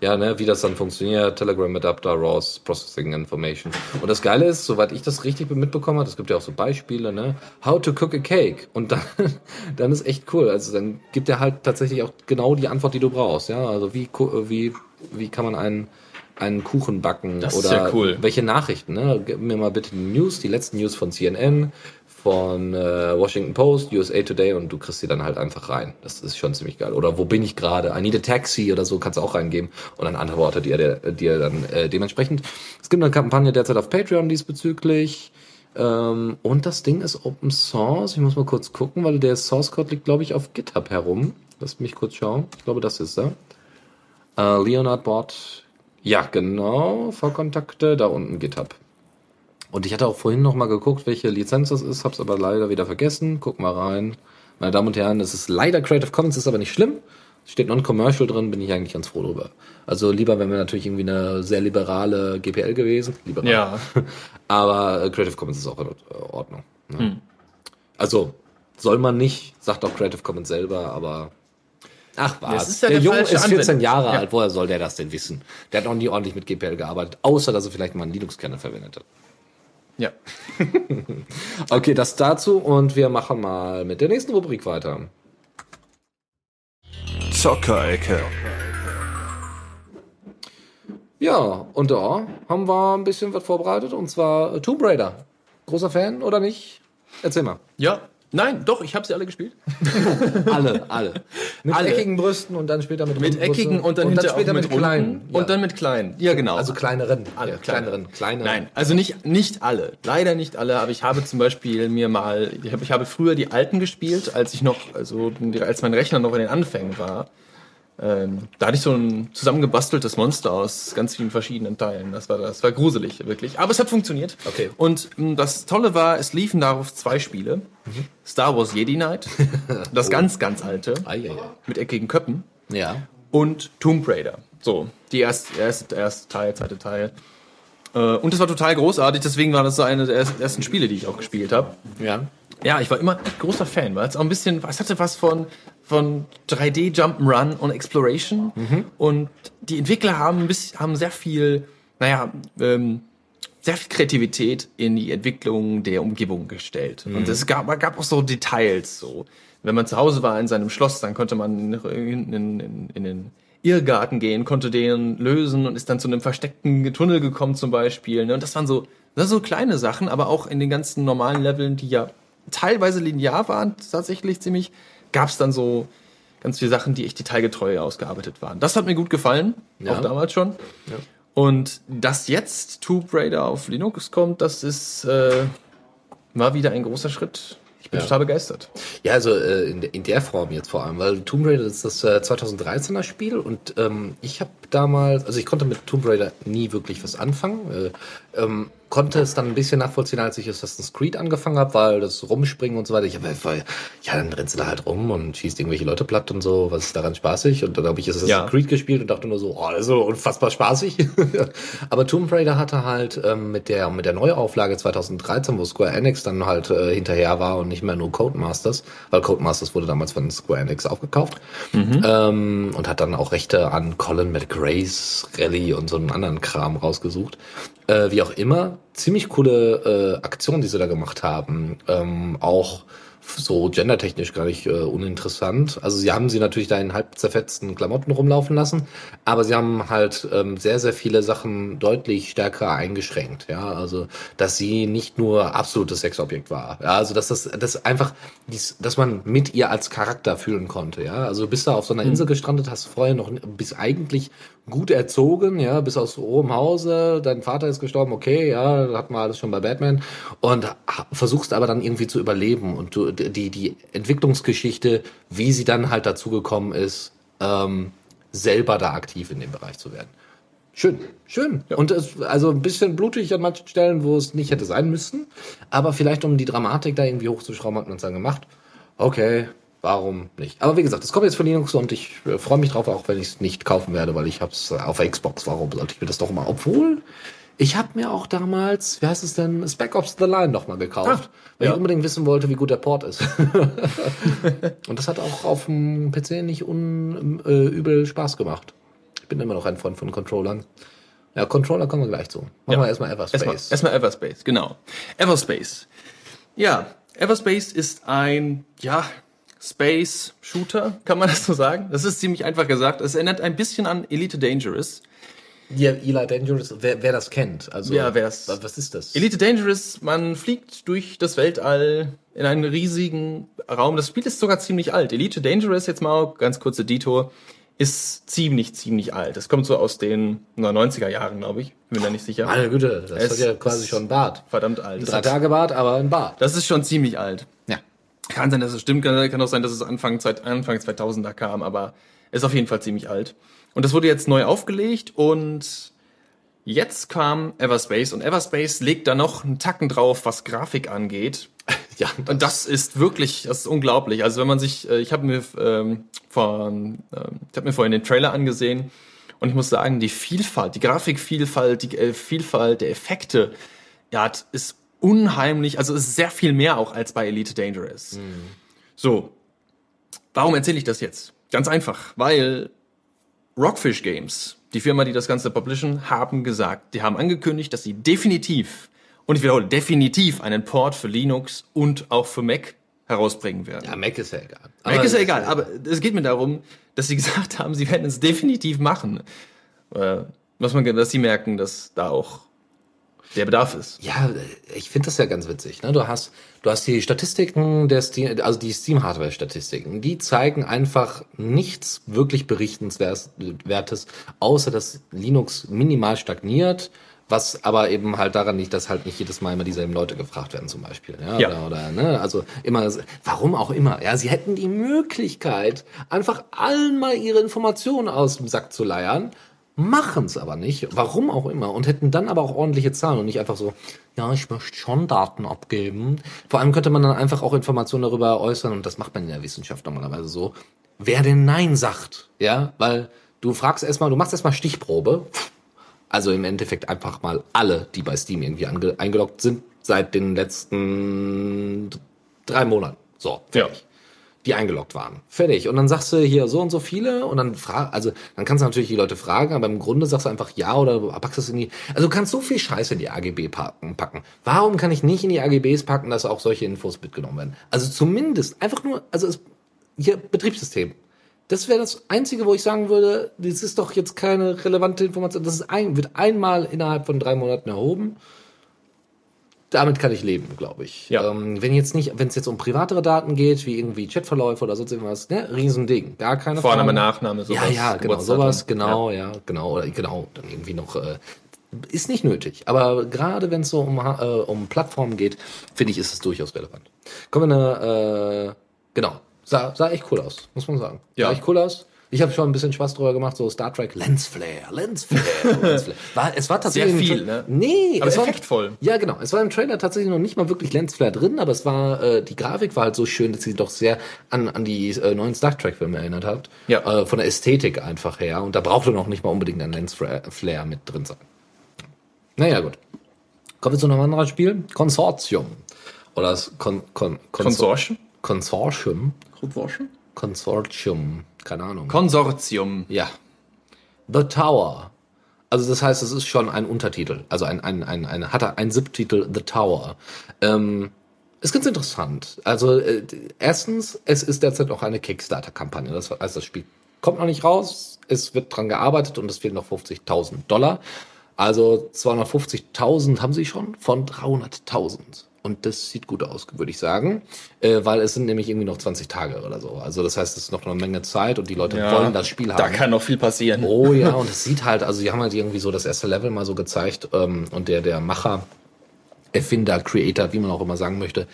ja, ne, wie das dann funktioniert, Telegram Adapter, RAWs, Processing Information. Und das Geile ist, soweit ich das richtig mitbekommen habe, es gibt ja auch so Beispiele, ne, how to cook a cake. Und dann, dann ist echt cool. Also dann gibt er halt tatsächlich auch genau die Antwort, die du brauchst, ja. Also wie, wie, wie kann man einen, einen Kuchen backen das oder ist ja cool. welche Nachrichten, ne? Gib mir mal bitte die News, die letzten News von CNN, von äh, Washington Post, USA Today und du kriegst sie dann halt einfach rein. Das ist schon ziemlich geil. Oder wo bin ich gerade? I need a taxi oder so kannst du auch reingeben und dann antwortet ihr, dir dann äh, dementsprechend. Es gibt eine Kampagne derzeit auf Patreon diesbezüglich. Ähm, und das Ding ist Open Source. Ich muss mal kurz gucken, weil der Source Code liegt, glaube ich, auf GitHub herum. Lass mich kurz schauen. Ich glaube, das ist er. Äh, Leonard Bot. Ja, genau. Vorkontakte, da unten GitHub. Und ich hatte auch vorhin noch mal geguckt, welche Lizenz das ist, hab's aber leider wieder vergessen. Guck mal rein. Meine Damen und Herren, es ist leider Creative Commons, ist aber nicht schlimm. Steht Non-Commercial drin, bin ich eigentlich ganz froh drüber. Also lieber wenn wir natürlich irgendwie eine sehr liberale GPL gewesen. Liberal. Ja. aber äh, Creative Commons ist auch in Ordnung. Ne? Hm. Also soll man nicht, sagt auch Creative Commons selber, aber Ach was, ja der, der Junge ist 14 Anwendung. Jahre ja. alt, woher soll der das denn wissen? Der hat noch nie ordentlich mit GPL gearbeitet, außer dass er vielleicht mal einen Linux-Kernel verwendet hat. Ja. okay, das dazu und wir machen mal mit der nächsten Rubrik weiter. Zockerecke. Ja, und da haben wir ein bisschen was vorbereitet und zwar Tomb Raider. Großer Fan oder nicht? Erzähl mal. Ja. Nein, doch, ich habe sie alle gespielt. Alle, alle. Mit Alle. eckigen Brüsten und dann später mit Mit eckigen und dann, hinterher später auch mit, mit, kleinen. runden und dann mit kleinen. Ja, genau. Also kleineren. alle Ja, kleineren. Kleine. Nein, also nicht, nicht alle. Leider nicht alle, aber ich habe zum Beispiel mir mal, ich habe, ich habe früher die alten gespielt, als ich noch, also als mein Rechner noch in den Anfängen war. Ähm, da hatte ich so ein zusammengebasteltes Monster aus ganz vielen verschiedenen Teilen. Das war, das war gruselig, wirklich. Aber es hat funktioniert. Okay. Und mh, das Tolle war, es liefen darauf zwei Spiele. Star Wars Jedi Knight, das ganz, ganz alte, Ei, ei, ei. mit eckigen Köppen Ja. und Tomb Raider. So, die erste, erste, erste Teil, zweite Teil. Äh, und das war total großartig, deswegen war das so eine der ersten- Spiele, die ich auch gespielt habe. Ja. Ja, ich war immer großer Fan, weil es auch ein bisschen, es hatte was von, von 3D Jump'n'Run und Exploration. Und die Entwickler haben, ein bisschen, haben sehr viel, naja, ähm, sehr viel Kreativität in die Entwicklung der Umgebung gestellt. Und es gab, gab auch so Details, so. Wenn man zu Hause war in seinem Schloss, dann konnte man in, in, in, in den Irrgarten gehen, konnte den lösen und ist dann zu einem versteckten Tunnel gekommen zum Beispiel. Ne? Und das waren so, das sind so kleine Sachen, aber auch in den ganzen normalen Leveln, die ja teilweise linear waren, tatsächlich ziemlich, gab es dann so ganz viele Sachen, die echt detailgetreu ausgearbeitet waren. Das hat mir gut gefallen, Ja. auch damals schon. Und dass jetzt Tomb Raider auf Linux kommt, das ist äh, war wieder ein großer Schritt. Ich bin Ja. total begeistert. Ja, also äh, in, der- in der Form jetzt vor allem, weil Tomb Raider ist das äh, 2013er Spiel und ähm, ich habe damals, also ich konnte mit Tomb Raider nie wirklich was anfangen. Äh, ähm, konnte es dann ein bisschen nachvollziehen, als ich Assassin's Creed angefangen habe, weil das Rumspringen und so weiter, ich hab, weil, ja, dann rennst du da halt rum und schießt irgendwelche Leute platt und so, was ist daran spaßig? Und dann habe ich Assassin's Ja. Creed gespielt und dachte nur so, oh, das ist so unfassbar spaßig. Aber Tomb Raider hatte halt ähm, mit der mit der Neuauflage 2013, wo Square Enix dann halt äh, hinterher war und nicht mehr nur Codemasters, weil Codemasters wurde damals von Square Enix aufgekauft ähm, und hat dann auch Rechte an Colin McRae's Rally und so einen anderen Kram rausgesucht. Äh, wie auch immer, ziemlich coole äh, Aktion, die sie da gemacht haben. Ähm, auch so gendertechnisch gar nicht äh, uninteressant. Also sie haben sie natürlich da in halb zerfetzten Klamotten rumlaufen lassen, aber sie haben halt ähm, sehr, sehr viele Sachen deutlich stärker eingeschränkt. Ja, also dass sie nicht nur absolutes Sexobjekt war. Ja, also dass das, das einfach, dies, dass man mit ihr als Charakter fühlen konnte. Ja, also du bist da auf so einer Insel gestrandet, hast vorher noch, bist eigentlich gut erzogen, ja, bis aus hohem Hause, dein Vater ist gestorben, okay, ja, hatten wir alles schon bei Batman und versuchst aber dann irgendwie zu überleben und du, die, die Entwicklungsgeschichte, wie sie dann halt dazu gekommen ist, ähm, selber da aktiv in dem Bereich zu werden. Schön, schön. Und es, also ein bisschen blutig an manchen Stellen, wo es nicht hätte sein müssen, aber vielleicht um die Dramatik da irgendwie hochzuschrauben, hat man es dann gemacht. Okay, warum nicht? Aber wie gesagt, es kommt jetzt von Linux und ich äh, freue mich drauf, auch wenn ich es nicht kaufen werde, weil ich habe es auf der Xbox. Warum sollte ich mir das doch mal? Obwohl, ich habe mir auch damals, wie heißt es denn, Spec Ops The Line noch mal gekauft, weil ja. ich unbedingt wissen wollte, wie gut der Port ist. und das hat auch auf dem PC nicht unübel äh, übel Spaß gemacht. Ich bin immer noch ein Freund von Controllern. Ja, Controller kommen wir gleich zu. Machen wir erstmal Everspace. Erstmal, erstmal Everspace, genau. Everspace. Ja, Everspace ist ein, ja, Space Shooter, kann man das so sagen? Das ist ziemlich einfach gesagt. Es erinnert ein bisschen an Elite Dangerous. Ja, Eli Dangerous, wer, wer das kennt. Also, Ja, wer's- wa- Was ist das? Elite Dangerous, man fliegt durch das Weltall in einen riesigen Raum. Das Spiel ist sogar ziemlich alt. Elite Dangerous, jetzt mal ganz kurze Detour, ist ziemlich, ziemlich alt. Das kommt so aus den 90er Jahren, glaube ich. Bin mir da nicht sicher. Meine Güte, das Es hat ja quasi schon ein Bart. Verdammt alt. Drei Tage Bart, aber ein Bart. Das ist schon ziemlich alt. Ja. Kann sein, dass es stimmt, kann, kann auch sein, dass es Anfang, Anfang 2000er kam, aber ist auf jeden Fall ziemlich alt. Und das wurde jetzt neu aufgelegt und jetzt kam Everspace und Everspace legt da noch einen Tacken drauf, was Grafik angeht. Ja, Und das ist wirklich, das ist unglaublich. Also wenn man sich, äh, ich habe mir ähm, vor, ähm, ich habe mir vorhin den Trailer angesehen und ich muss sagen, die Vielfalt, die Grafikvielfalt, die äh, Vielfalt der Effekte, ja, das ist unheimlich. Also es ist sehr viel mehr auch als bei Elite Dangerous. So, warum erzähle ich das jetzt? Ganz einfach, weil Rockfish Games, die Firma, die das Ganze publishen, haben gesagt, die haben angekündigt, dass sie definitiv, und ich wiederhole, definitiv einen Port für Linux und auch für Mac herausbringen werden. Ja, Mac ist ja egal. Mac ist ja egal, aber es geht mir darum, dass sie gesagt haben, sie werden es definitiv machen. Äh, was man, dass sie merken, dass da auch der Bedarf ist. Ja, ich finde das ja ganz witzig. Ne? Du hast, du hast die Statistiken der Steam, also die Steam-Hardware-Statistiken, die zeigen einfach nichts wirklich berichtenswertes, außer dass Linux minimal stagniert, was aber eben halt daran liegt, dass halt nicht jedes Mal immer dieselben Leute gefragt werden, zum Beispiel. Ja, Ja. Oder, oder, ne? Also immer, warum auch immer. Ja, sie hätten die Möglichkeit, einfach allen mal ihre Informationen aus dem Sack zu leiern machen es aber nicht, warum auch immer, und hätten dann aber auch ordentliche Zahlen und nicht einfach so, ja, ich möchte schon Daten abgeben. Vor allem könnte man dann einfach auch Informationen darüber äußern, und das macht man in der Wissenschaft normalerweise so, wer denn Nein sagt, ja, weil du fragst erstmal, du machst erstmal Stichprobe, also im Endeffekt einfach mal alle, die bei Steam irgendwie eingeloggt sind, seit den letzten drei Monaten. So, fertig. Die eingeloggt waren. Fertig. Und dann sagst du hier so und so viele und dann frag, also dann kannst du natürlich die Leute fragen, aber im Grunde sagst du einfach ja oder packst es in die. Also du kannst so viel Scheiße in die AGB packen, packen. Warum kann ich nicht in die AGBs packen, dass auch solche Infos mitgenommen werden? Also zumindest einfach nur, also es, hier Betriebssystem. Das wäre das Einzige, wo ich sagen würde, das ist doch jetzt keine relevante Information. Das ist ein, wird einmal innerhalb von drei Monaten erhoben. Damit kann ich leben, glaube ich. Ja. Ähm, wenn jetzt nicht, wenn es jetzt um privatere Daten geht, wie irgendwie Chatverläufe oder sonst irgendwas, ne, Riesending, gar keine Vorname, Frage. Nachname, sowas. Ja, ja, genau, sowas, genau, ja. genau, oder genau, dann irgendwie noch, äh, ist nicht nötig. Aber gerade wenn es so um, äh, um Plattformen geht, finde ich, ist es durchaus relevant. Kommen wir eine, äh, genau, sah, sah echt cool aus, muss man sagen. Ja. Sah echt cool aus. Ich habe schon ein bisschen Spaß drüber gemacht, so Star Trek Lensflare, Lensflare, Lensflare. War, es war tatsächlich Sehr viel, ne? Nee, Aber es war, effektvoll. ja, genau. Es war im Trailer tatsächlich noch nicht mal wirklich Lensflare drin, aber es war, äh, die Grafik war halt so schön, dass sie doch sehr an, an die äh, neuen Star Trek-Filme erinnert hat. Ja. Äh, von der Ästhetik einfach her. Und da brauchte noch nicht mal unbedingt ein Lensflare Flare mit drin sein. Naja, gut. Kommen wir zu einem anderen Spiel. Consortium. Oder das Con, Con, Consor- Konsortium? Consortium. Konsortium? Keine Ahnung. Konsortium. Ja. The Tower. Also das heißt, es ist schon ein Untertitel, also ein, ein, ein, ein hat er ein Subtitel The Tower. Ähm, ist ganz interessant. Also äh, erstens, es ist derzeit noch eine Kickstarter-Kampagne. Das heißt, das Spiel kommt noch nicht raus, es wird dran gearbeitet und es fehlen noch 50.000 Dollar. Also 250.000 haben sie schon von 300.000. Und das sieht gut aus, würde ich sagen, äh, weil es sind nämlich irgendwie noch 20 Tage oder so. Also das heißt, es ist noch eine Menge Zeit und die Leute wollen das Spiel haben. Da kann noch viel passieren. Oh ja, und es sieht halt, also die haben halt irgendwie so das erste Level mal so gezeigt ähm, und der der Macher, Erfinder, Creator, wie man auch immer sagen möchte,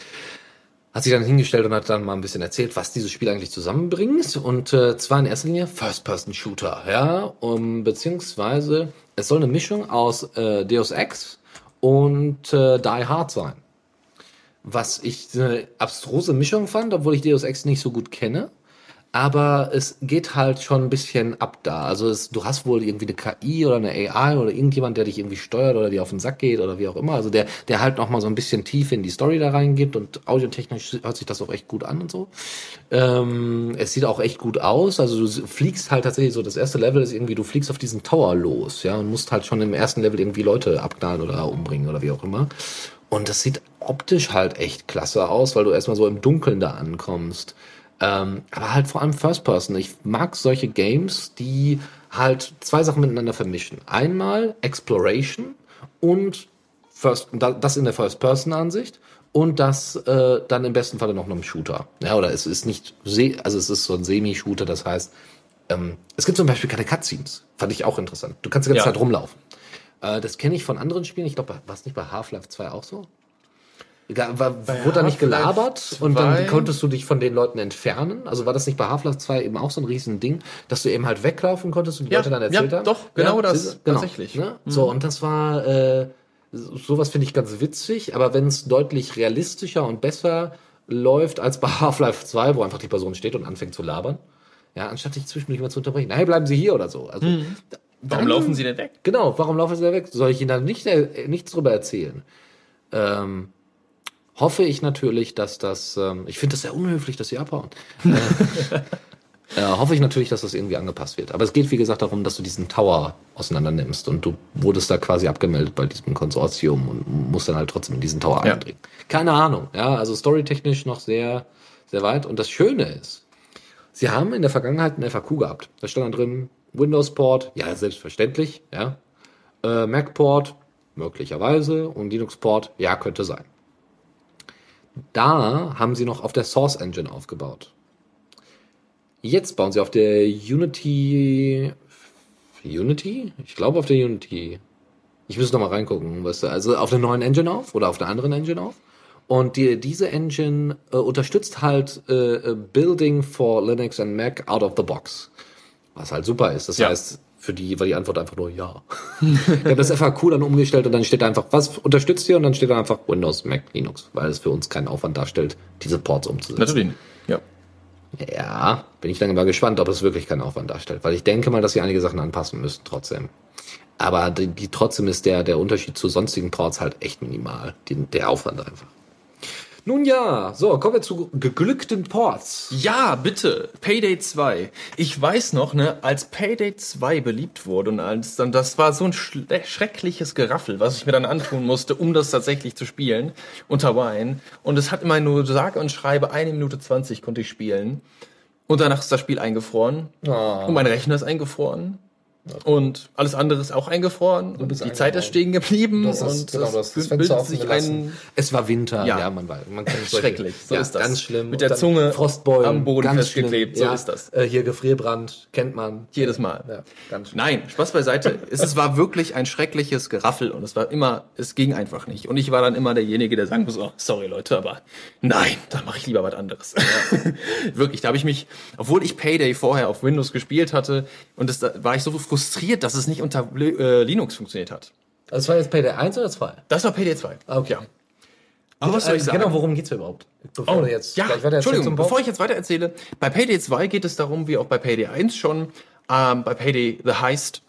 hat sich dann hingestellt und hat dann mal ein bisschen erzählt, was dieses Spiel eigentlich zusammenbringt und äh, zwar in erster Linie First-Person-Shooter, ja, um, beziehungsweise es soll eine Mischung aus äh, Deus Ex und äh, Die Hard sein. Was ich eine abstruse Mischung fand, obwohl ich Deus Ex nicht so gut kenne. Aber es geht halt schon ein bisschen ab da. Also es, du hast wohl irgendwie eine KI oder eine AI oder irgendjemand, der dich irgendwie steuert oder dir auf den Sack geht oder wie auch immer. Also der, der halt noch mal so ein bisschen tief in die Story da reingibt und audiotechnisch hört sich das auch echt gut an und so. Ähm, es sieht auch echt gut aus. Also du fliegst halt tatsächlich so, das erste Level ist irgendwie, du fliegst auf diesen Tower los, ja, und musst halt schon im ersten Level irgendwie Leute abknallen oder umbringen oder wie auch immer. Und das sieht optisch halt echt klasse aus, weil du erstmal so im Dunkeln da ankommst. Ähm, aber halt vor allem First Person. Ich mag solche Games, die halt zwei Sachen miteinander vermischen. Einmal Exploration und First, da- das in der First Person Ansicht und das äh, dann im besten Falle noch einem Shooter. Ja, oder es ist nicht, also es ist so ein Semi-Shooter, das heißt, ähm, es gibt zum Beispiel keine Cutscenes. Fand ich auch interessant. Du kannst die ganze Ja. Zeit rumlaufen. Äh, das kenne ich von anderen Spielen. Ich glaube, war es nicht bei Half-Life 2 auch so? Ga- War, wurde da nicht gelabert und dann 2? konntest du dich von den Leuten entfernen? Also war das nicht bei Half-Life 2 eben auch so ein riesen Ding, dass du eben halt weglaufen konntest und die Ja, Leute dann erzählt ja, haben? doch, genau das, siehst du? tatsächlich. Mhm. Ne? So, und das war, äh, so- sowas finde ich ganz witzig, aber wenn es deutlich realistischer und besser läuft als bei Half-Life 2, wo einfach die Person steht und anfängt zu labern, ja, anstatt dich zwischendurch mal zu unterbrechen, hey, bleiben Sie hier oder so. Also, Mhm. Warum dann- laufen sie denn weg? Genau, warum laufen sie da weg? Soll ich Ihnen dann nicht, nichts drüber erzählen? Ähm, hoffe ich natürlich, dass das, ähm, ich finde das sehr unhöflich, dass sie abhauen. äh, äh, hoffe ich natürlich, dass das irgendwie angepasst wird. Aber es geht, wie gesagt, darum, dass du diesen Tower auseinander nimmst und du wurdest da quasi abgemeldet bei diesem Konsortium und musst dann halt trotzdem in diesen Tower Ja. eindringen. Keine Ahnung, ja, also storytechnisch noch sehr, sehr weit. Und das Schöne ist, sie haben in der Vergangenheit ein FAQ gehabt. Da stand dann drin, Windows-Port, ja, selbstverständlich, ja. Äh, Mac-Port, möglicherweise. Und Linux-Port, ja, könnte sein. Da haben sie noch auf der Source Engine aufgebaut. Jetzt bauen sie auf der Unity. Unity? Ich glaube auf der Unity. Ich muss noch mal reingucken, weißt du, also auf der neuen Engine auf oder auf der anderen Engine auf. Und die, diese Engine äh, unterstützt halt äh, äh, Building for Linux and Mac out of the box. Was halt super ist. Das Ja. heißt, für die war die Antwort einfach nur ja. ich habe das FAQ dann umgestellt und dann steht einfach, was unterstützt ihr? Und dann steht dann einfach Windows, Mac, Linux, weil es für uns keinen Aufwand darstellt, diese Ports umzusetzen. Natürlich. Ja. Ja, bin ich dann mal gespannt, ob es wirklich keinen Aufwand darstellt, weil ich denke mal, dass sie einige Sachen anpassen müssen trotzdem. Aber die, die trotzdem ist der der Unterschied zu sonstigen Ports halt echt minimal, die, der Aufwand einfach. Nun ja, so kommen wir zu geglückten Ports. Ja, bitte. Payday 2. Ich weiß noch, ne, als Payday 2 beliebt wurde und als dann, das war so ein schle- schreckliches Geraffel, was ich mir dann antun musste, um das tatsächlich zu spielen, unter Wine. Und es hat immer nur sage und schreibe eine Minute 20 konnte ich spielen. Und danach ist das Spiel eingefroren. Oh. Und mein Rechner ist eingefroren. Und alles andere ist auch eingefroren. Und bist die Zeit ist eingefroren. stehen geblieben. Das und ist, genau, es du hast das bildet Fenster offen sich ein Es war Winter, ja, Ja. man weiß. Man kann solche- Schrecklich, so ja, ist das. Ganz schlimm. Mit der Und Zunge Frostbeulen, am Boden festgeklebt, so ja, ist das. Äh, hier Gefrierbrand, kennt man. jedes Mal. Ja, ganz schlimm. Nein, Spaß beiseite. es, es war wirklich ein schreckliches Geraffel und es war immer, es ging einfach nicht. Und ich war dann immer derjenige, der sagen muss, oh, sorry Leute, aber nein, da mache ich lieber was anderes. wirklich, da habe ich mich, obwohl ich Payday vorher auf Windows gespielt hatte und das, da war ich so frustriert, dass es nicht unter äh, Linux funktioniert hat. Das war jetzt Payday 1 oder 2? Das war Payday 2. Okay. Ja. Aber was soll ich sagen? Genau, worum geht's hier überhaupt? Bevor Oh, jetzt ja, Entschuldigung, bevor ich jetzt weiter erzähle, bei Payday 2 geht es darum, wie auch bei Payday 1 schon, ähm, bei Payday The Heist,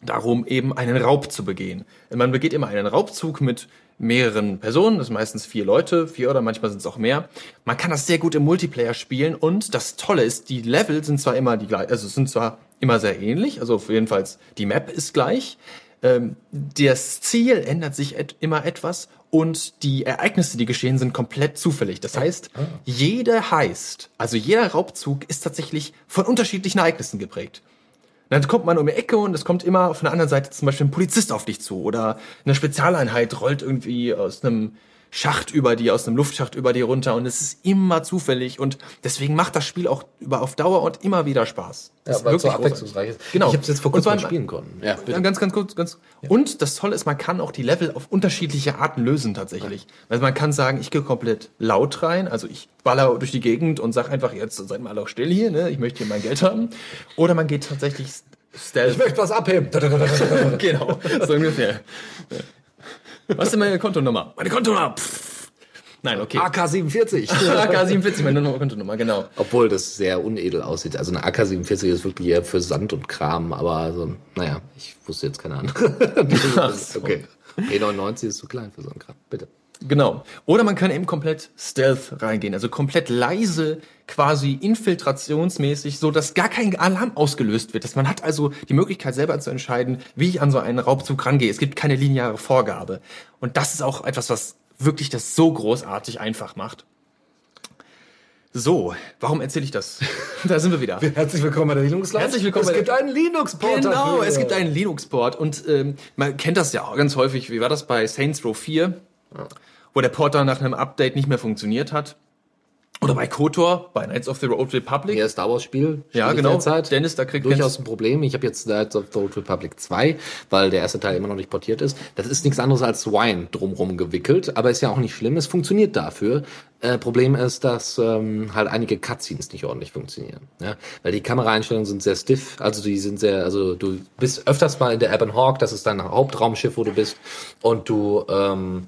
darum eben einen Raub zu begehen. Man begeht immer einen Raubzug mit mehreren Personen, das sind meistens vier Leute, vier oder manchmal sind es auch mehr. Man kann das sehr gut im Multiplayer spielen und das Tolle ist, die Level sind zwar immer die gleich, also es sind zwar immer sehr ähnlich, also auf jeden Fall die Map ist gleich, ähm, das Ziel ändert sich et immer etwas und die Ereignisse, die geschehen, sind komplett zufällig. Das heißt, jeder Heist, also jeder Raubzug ist tatsächlich von unterschiedlichen Ereignissen geprägt. Dann kommt man um die Ecke und es kommt immer auf einer anderen Seite zum Beispiel ein Polizist auf dich zu oder eine Spezialeinheit rollt irgendwie aus einem Schacht über die, aus einem Luftschacht über die runter und es ist immer zufällig und deswegen macht das Spiel auch über auf Dauer und immer wieder Spaß. Das Ja, ist weil es so wirklich abwechslungsreich ist. Genau. Ich habe es jetzt vor kurzem mal spielen können. Ja, ja, ganz, ganz kurz, ganz. Und das Tolle ist, man kann auch die Level auf unterschiedliche Arten lösen tatsächlich. Also man kann sagen, ich gehe komplett laut rein, also ich baller durch die Gegend und sag einfach jetzt seid mal auch still hier, ne? Ich möchte hier mein Geld haben. Oder man geht tatsächlich stealth. möchte was abheben. genau, so ungefähr. Was ist denn meine Kontonummer? Meine Kontonummer. Pff. Nein, okay. AK-47. AK-47, meine Kontonummer, genau. Obwohl das sehr unedel aussieht. Also eine AK-47 ist wirklich eher für Sand und Kram, aber also, naja, ich wusste jetzt keine andere. Ach so. okay. E99 ist zu klein für so einen Kram. Bitte. Genau. Oder man kann eben komplett Stealth reingehen, also komplett leise, quasi infiltrationsmäßig, so dass gar kein Alarm ausgelöst wird. Dass man hat also die Möglichkeit selber zu entscheiden, wie ich an so einen Raubzug rangehe. Es gibt keine lineare Vorgabe. Und das ist auch etwas, was wirklich das so großartig einfach macht. So, warum erzähle ich das? da sind wir wieder. Herzlich willkommen bei der Linux Lounge. Herzlich willkommen Es gibt einen Linux-Port Genau, dafür. es gibt einen Linux-Port und ähm, man kennt das ja auch ganz häufig. Wie war das bei Saints Row 4, wo der Port dann nach einem Update nicht mehr funktioniert hat? Oder bei KOTOR, bei Knights of the Old Republic. Ja, Star Wars Spiel. Ja, genau. derzeit. Dennis, da kriegt- durchaus ein Problem. Ich habe jetzt Knights of the Old Republic 2, weil der erste Teil immer noch nicht portiert ist. Das ist nichts anderes als Wine drumrum gewickelt, aber ist ja auch nicht schlimm. Es funktioniert dafür. Äh, Problem ist, dass ähm, halt einige Cutscenes nicht ordentlich funktionieren. Ja? Weil die Kameraeinstellungen sind sehr stiff, also die sind sehr, also du bist öfters mal in der Ebon Hawk, das ist dein Hauptraumschiff, wo du bist, und du ähm,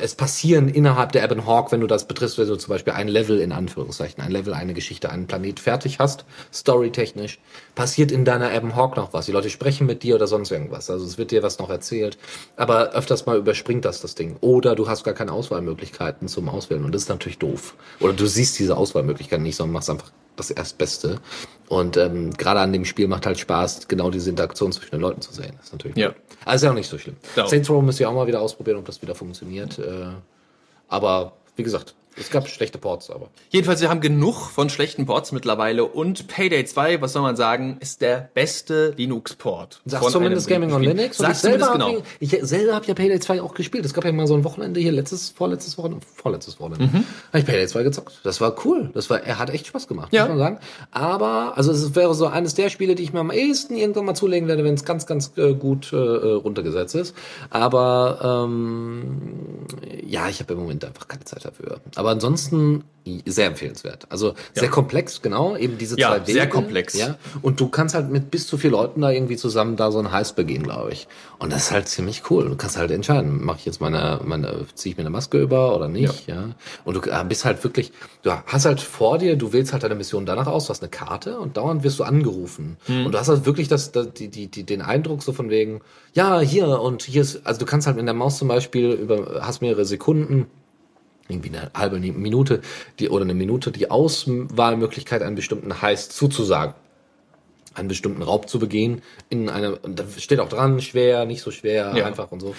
es passieren innerhalb der Ebon Hawk, wenn du das betriffst, wenn du zum Beispiel ein Level in Anführungszeichen, ein Level, eine Geschichte, einen Planet fertig hast, storytechnisch, passiert in deiner Ebon Hawk noch was. Die Leute sprechen mit dir oder sonst irgendwas. Also es wird dir was noch erzählt. Aber öfters mal überspringt das das Ding. Oder du hast gar keine Auswahlmöglichkeiten zum Auswählen. Und das ist natürlich doof. Oder du siehst diese Auswahlmöglichkeiten nicht, sondern machst einfach das Erstbeste. Und ähm, gerade an dem Spiel macht halt Spaß, genau diese Interaktion zwischen den Leuten zu sehen. Das ist natürlich Ja. cool. Also ist ja auch nicht so schlimm. Ja. Saints Row müsst ihr auch mal wieder ausprobieren, ob das wieder funktioniert. Äh, aber wie gesagt, es gab schlechte Ports, aber. Jedenfalls, wir haben genug von schlechten Ports mittlerweile und Payday 2, was soll man sagen, ist der beste Linux-Port. Von zumindest Gaming on. Linux. Sagt ich selber habe genau. ich selber hab ja Payday 2 auch gespielt. Es gab ja mal so ein Wochenende hier, letztes, vorletztes Wochenende, vorletztes Wochenende, Mhm. habe ich Payday 2 gezockt. Das war cool. Das war, er hat echt Spaß gemacht, Ja. muss man sagen. Aber, also es wäre so eines der Spiele, die ich mir am ehesten irgendwann mal zulegen werde, wenn es ganz, ganz äh, gut äh, äh, runtergesetzt ist. Aber ähm, ja, ich habe im Moment einfach keine Zeit dafür. Aber ansonsten sehr empfehlenswert. Also sehr komplex, genau, eben diese Ja, zwei Wege. sehr komplex. Ja, und du kannst halt mit bis zu vier Leuten da irgendwie zusammen da so ein Heist begehen, glaube ich. Und das ist halt ziemlich cool. Du kannst halt entscheiden, mache ich jetzt meine, meine, ziehe ich mir eine Maske über oder nicht, ja. Und du äh, bist halt wirklich, du hast halt vor dir, du wählst halt deine Mission danach aus, du hast eine Karte und dauernd wirst du angerufen. Hm. Und du hast halt wirklich das, das die, die, die, den Eindruck so von wegen, ja, hier und hier ist, also du kannst halt mit der Maus zum Beispiel über, hast mehrere Sekunden, irgendwie eine halbe Minute die, oder eine Minute die Auswahlmöglichkeit, einen bestimmten Heist zuzusagen. Einen bestimmten Raub zu begehen in einer, da steht auch dran, schwer, nicht so schwer, Ja. einfach und so.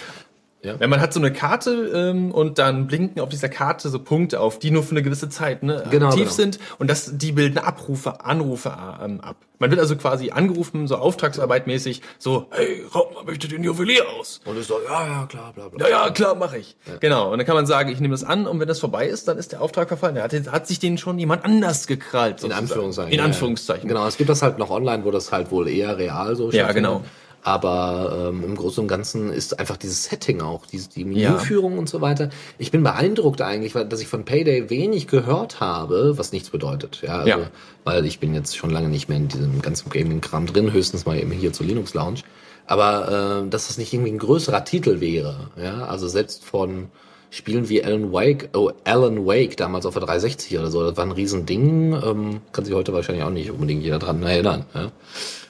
Ja. Ja, man hat so eine Karte ähm, und dann blinken auf dieser Karte so Punkte auf, die nur für eine gewisse Zeit ne, Genau, aktiv genau. sind und das, die bilden Abrufe, Anrufe ähm, ab. Man wird also quasi angerufen, so Auftragsarbeit mäßig, so, hey, raub mal bitte den Juwelier aus. Und ich so, ja, ja, klar, bla, bla. Ja, ja, klar, mache ich. Genau. Und dann kann man sagen, ich nehme das an und wenn das vorbei ist, dann ist der Auftrag verfallen. Da hat, hat sich den schon jemand anders gekrallt. In sozusagen. Anführungszeichen. In ja, Anführungszeichen. Ja. Genau, es gibt das halt noch online, wo das halt wohl eher real so Ja, genau. Aber ähm, im Großen und Ganzen ist einfach dieses Setting auch, die, die Ja. Menüführung und so weiter. Ich bin beeindruckt eigentlich, weil dass ich von Payday wenig gehört habe, was nichts bedeutet. Ja, also, Ja. weil ich bin jetzt schon lange nicht mehr in diesem ganzen Gaming-Kram drin, höchstens mal eben hier zur Linux Lounge. Aber äh, dass das nicht irgendwie ein größerer Titel wäre. Ja, also selbst von Spielen wie Alan Wake, oh, Alan Wake damals auf der 360 oder so, das war ein Riesending, ähm, kann sich heute wahrscheinlich auch nicht unbedingt jeder dran erinnern. Ja.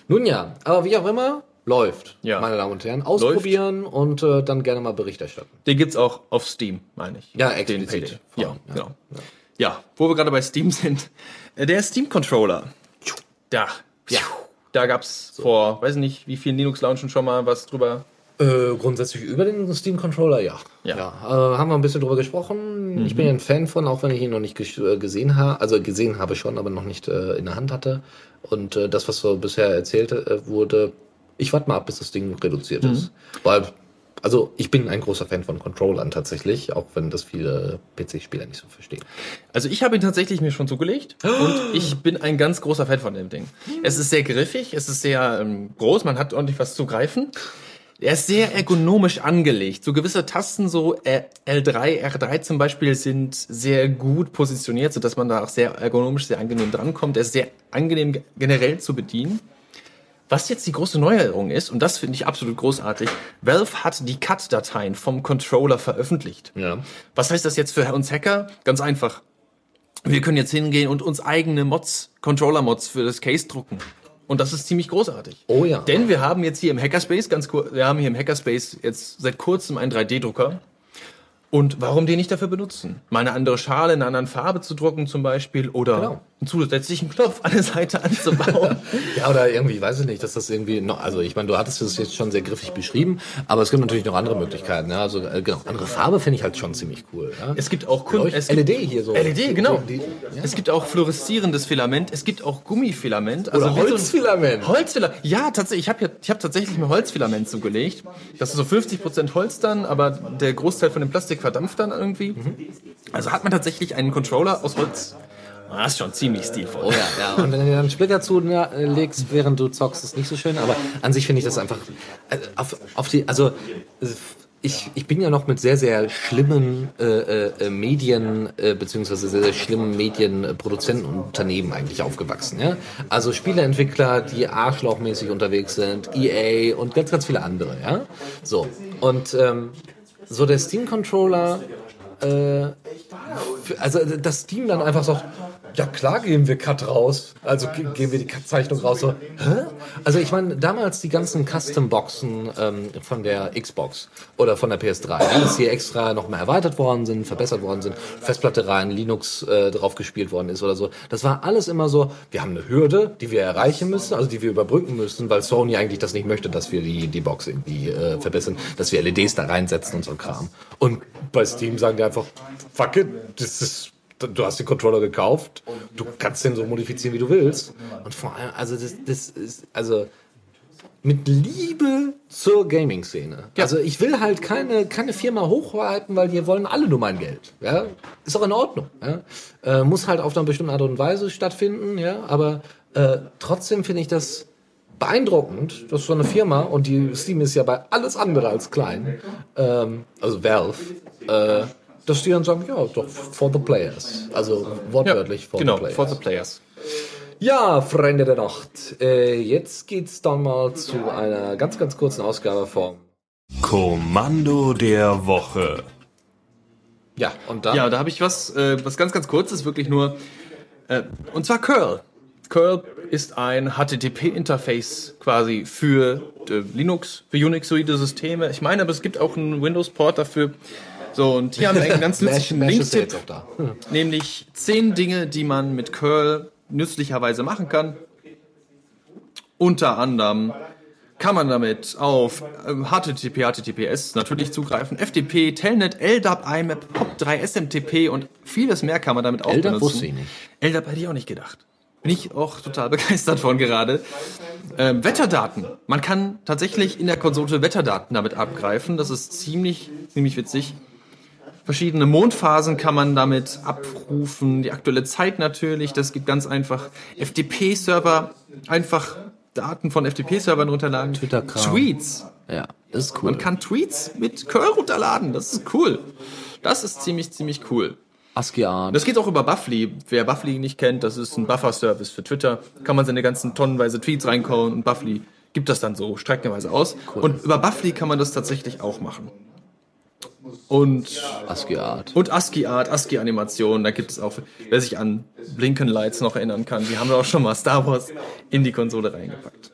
Nun ja, aber wie auch immer, läuft, Ja. meine Damen und Herren. Ausprobieren und äh, dann gerne mal Bericht erstatten. Den gibt's auch auf Steam, meine ich. Ja, explizit. Ja, ja. genau. Ja, wo wir gerade bei Steam sind. äh, Der Steam Controller. Da. Ja. Da gab's vor, weiß nicht, wie vielen Linux-Launchen schon mal was drüber. Äh, grundsätzlich über den Steam Controller, ja. Ja. äh, haben wir ein bisschen drüber gesprochen. Ich bin ja ein Fan von, auch wenn ich ihn noch nicht äh, gesehen habe, also gesehen habe schon, aber noch nicht äh, in der Hand hatte. Und äh, das, was so bisher erzählt äh, wurde, ich warte mal ab, bis das Ding reduziert ist. Weil, also ich bin ein großer Fan von Controllern tatsächlich, auch wenn das viele PC-Spieler nicht so verstehen. Also ich habe ihn tatsächlich mir schon zugelegt und ich bin ein ganz großer Fan von dem Ding. Es ist sehr griffig, es ist sehr ähm, groß, man hat ordentlich was zu greifen. Er ist sehr ergonomisch angelegt. So gewisse Tasten, so äh, L3, R3 zum Beispiel, sind sehr gut positioniert, sodass man da auch sehr ergonomisch, sehr angenehm drankommt. Er ist sehr angenehm ge- generell zu bedienen. Was jetzt die große Neuerung ist, und das finde ich absolut großartig, Valve hat die Cut-Dateien vom Controller veröffentlicht. Ja. Was heißt das jetzt für uns Hacker? Ganz einfach. Wir können jetzt hingehen und uns eigene Mods, Controller-Mods für das Case drucken. Und das ist ziemlich großartig. Oh ja. Denn wir haben jetzt hier im Hackerspace, ganz kurz, wir haben hier im Hackerspace jetzt seit kurzem einen 3D-Drucker. Und warum den nicht dafür benutzen? Mal eine andere Schale in einer anderen Farbe zu drucken zum Beispiel oder Genau. Einen zusätzlichen Knopf an der Seite anzubauen. Ja, oder irgendwie, weiß ich nicht, dass das irgendwie noch, also ich meine, du hattest es jetzt schon sehr griffig beschrieben, aber es gibt natürlich noch andere Möglichkeiten. Ja? Also äh, genau, andere Farbe finde ich halt schon ziemlich cool. Ja? Es gibt auch Kun es gibt LED hier so. LED, genau. Die, die, Es gibt auch fluoreszierendes Filament, es gibt auch Gummifilament. Oder wie so ein- Holzfilament. Holzfilament. Ja, tatsächlich. Ich habe ja, ich habe tatsächlich mir Holzfilament zugelegt. Das ist so 50% Holz dann, aber der Großteil von dem Plastik verdampft dann irgendwie. Also hat man tatsächlich einen Controller aus Holz. Ah, Das ist schon ziemlich stilvoll. Oh ja, ja. Und wenn du dir dann einen Splitter zulegst, während du zockst, ist nicht so schön. Aber an sich finde ich das einfach äh, auf, auf die, also äh, ich, ich bin ja noch mit sehr, sehr schlimmen äh, äh, Medien, äh, beziehungsweise sehr, sehr schlimmen Medienproduzentenunternehmen eigentlich aufgewachsen. Ja? Also Spieleentwickler, die arschlochmäßig unterwegs sind, EA und ganz, ganz viele andere. Ja? So. Und ähm, so der Steam-Controller, äh, also das Steam dann einfach sagt, Ja, klar gehen wir Cut raus. Also ge- gehen wir die Cut-Zeichnung raus. So, hä? Also ich meine, damals die ganzen Custom-Boxen ähm, von der Xbox oder von der PS3, ja, dass die extra nochmal erweitert worden sind, verbessert worden sind, Festplatte rein, Linux äh, drauf gespielt worden ist oder so. Das war alles immer so, wir haben eine Hürde, die wir erreichen müssen, also die wir überbrücken müssen, weil Sony eigentlich das nicht möchte, dass wir die, die Box irgendwie äh, verbessern, dass wir LEDs da reinsetzen und so Kram. Und bei Steam sagen die einfach, fuck it, das ist du hast den Controller gekauft, du kannst den so modifizieren, wie du willst. Und vor allem, also das, das ist, also mit Liebe zur Gaming-Szene. Also ich will halt keine, keine Firma hochhalten, weil wir wollen alle nur mein Geld. Ja? Ist auch in Ordnung. Ja? Äh, muss halt auf einer bestimmten Art und Weise stattfinden, ja. Aber äh, trotzdem finde ich das beeindruckend, dass so eine Firma, und die Steam ist ja bei alles andere als klein, ähm, also Valve, äh, dass die dann sagen, ja, doch, for the players. Also wortwörtlich for genau, the players. for the players. Ja, Freunde der Nacht. Äh, jetzt geht's dann mal zu einer ganz, ganz kurzen Ausgabe vom. Kommando der Woche. Ja, und da. Ja, da habe ich was, äh, was ganz, ganz kurzes, wirklich nur. Äh, und zwar Curl. Curl ist ein HTTP-Interface quasi für äh, Linux, für Unix-soide Systeme. Ich meine, aber es gibt auch einen Windows-Port dafür. So, und hier haben wir einen ganz nützlichen da. nämlich zehn Dinge, die man mit Curl nützlicherweise machen kann. Unter anderem kann man damit auf ähm, HTTP, HTTPS natürlich zugreifen, FTP, Telnet, LDAP, IMAP, POP3, SMTP und vieles mehr kann man damit auch LDAP benutzen. wusste ich nicht. LDAP hätte ich auch nicht gedacht. Bin ich auch total begeistert von gerade. Ähm, Wetterdaten. Man kann tatsächlich in der Konsole Wetterdaten damit abgreifen. Das ist ziemlich, ziemlich witzig. Verschiedene Mondphasen kann man damit abrufen. Die aktuelle Zeit natürlich. Das gibt ganz einfach FTP-Server. Einfach Daten von FTP-Servern runterladen. Twitter-Kram. Tweets. Ja, das ist cool. Man kann Tweets mit Curl runterladen. Das ist cool. Das ist ziemlich, ziemlich cool. ASCII-Art. Das geht auch über Buffly. Wer Buffly nicht kennt, das ist ein Buffer-Service für Twitter. Kann man seine ganzen tonnenweise Tweets reinkauen und Buffly gibt das dann so streckenweise aus. Und über Buffly kann man das tatsächlich auch machen. Und, ASCII-Art. und ASCII-Art, ASCII-Animation, da gibt es auch, wer sich an Blinken Lights noch erinnern kann, die haben da auch schon mal Star Wars in die Konsole reingepackt.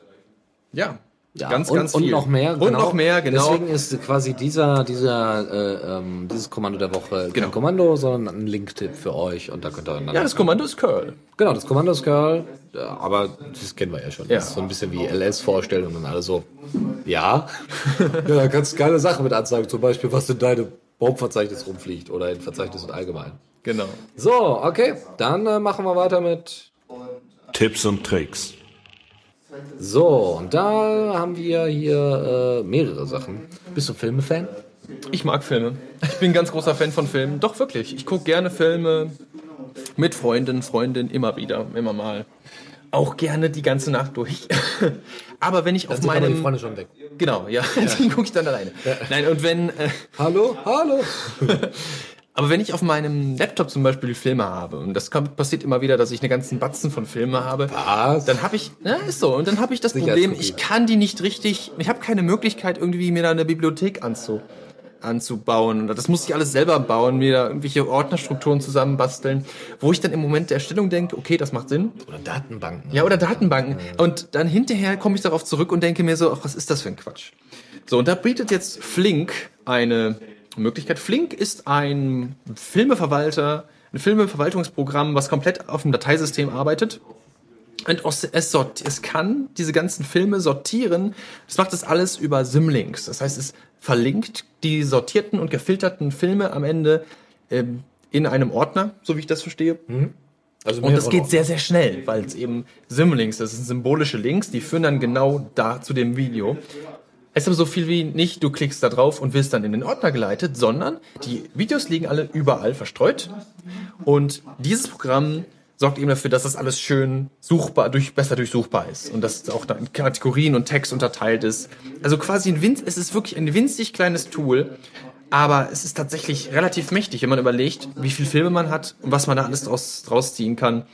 Ja, Ja, ganz, und, ganz und viel. noch mehr. Und noch mehr, genau. Deswegen ist quasi dieser, dieser, äh, ähm, dieses Kommando der Woche Genau. kein Kommando, sondern ein Linktipp für euch und da könnt ihr dann ja, das Kommando ist Curl. Genau, das Kommando ist Curl, ja, aber das kennen wir ja schon. Ja. Das ist so ein bisschen wie LS-Vorstellungen und alle so, ja. ja, da kannst du geile Sachen mit anzeigen, zum Beispiel, was in deinem Baumverzeichnis rumfliegt oder in Verzeichnissen allgemein. Genau. So, okay, dann äh, machen wir weiter mit. Tipps und Tricks. So, und da haben wir hier äh, mehrere Sachen. Bist du Filme-Fan? Ich mag Filme. Ich bin ein ganz großer Fan von Filmen. Doch wirklich. Ich gucke gerne Filme mit Freunden, Freundinnen immer wieder, immer mal. Auch gerne die ganze Nacht durch. Aber wenn ich auf Sind aber die Freunde schon weg. genau, ja, die gucke ich dann alleine. Nein, und wenn äh, Hallo, hallo. aber wenn ich auf meinem Laptop zum Beispiel Filme habe und das kommt, passiert immer wieder, dass ich eine ganzen Batzen von Filme habe, Was? dann habe ich, ja, ist so, und dann habe ich das Problem, ich kann die nicht richtig, ich habe keine Möglichkeit irgendwie mir da eine Bibliothek anzu, anzubauen. Und Das muss ich alles selber bauen, mir da irgendwelche Ordnerstrukturen zusammenbasteln, wo ich dann im Moment der Erstellung denke, okay, das macht Sinn. Oder Datenbanken. Ja, oder Datenbanken. Und dann hinterher komme ich darauf zurück und denke mir so, ach, was ist das für ein Quatsch? So, und da bietet jetzt Flink eine Möglichkeit. Flink ist ein Filmeverwalter, ein Filmeverwaltungsprogramm, was komplett auf dem Dateisystem arbeitet. Und es, sort, es kann diese ganzen Filme sortieren. Das macht das alles über Symlinks. Das heißt, es verlinkt die sortierten und gefilterten Filme am Ende ähm, in einem Ordner, so wie ich das verstehe. Also Und das geht sehr, sehr schnell, weil es eben Symlinks, das sind symbolische Links, die führen dann genau da zu dem Video. Es ist so viel wie nicht, du klickst da drauf und wirst dann in den Ordner geleitet, sondern die Videos liegen alle überall verstreut. Und dieses Programm sorgt eben dafür, dass das alles schön suchbar, durch, besser durchsuchbar ist. Und dass es auch in Kategorien und Text unterteilt ist. Also quasi ein winz, es ist wirklich ein winzig kleines Tool. Aber es ist tatsächlich relativ mächtig, wenn man überlegt, wie viele Filme man hat und was man da alles draus, draus ziehen kann.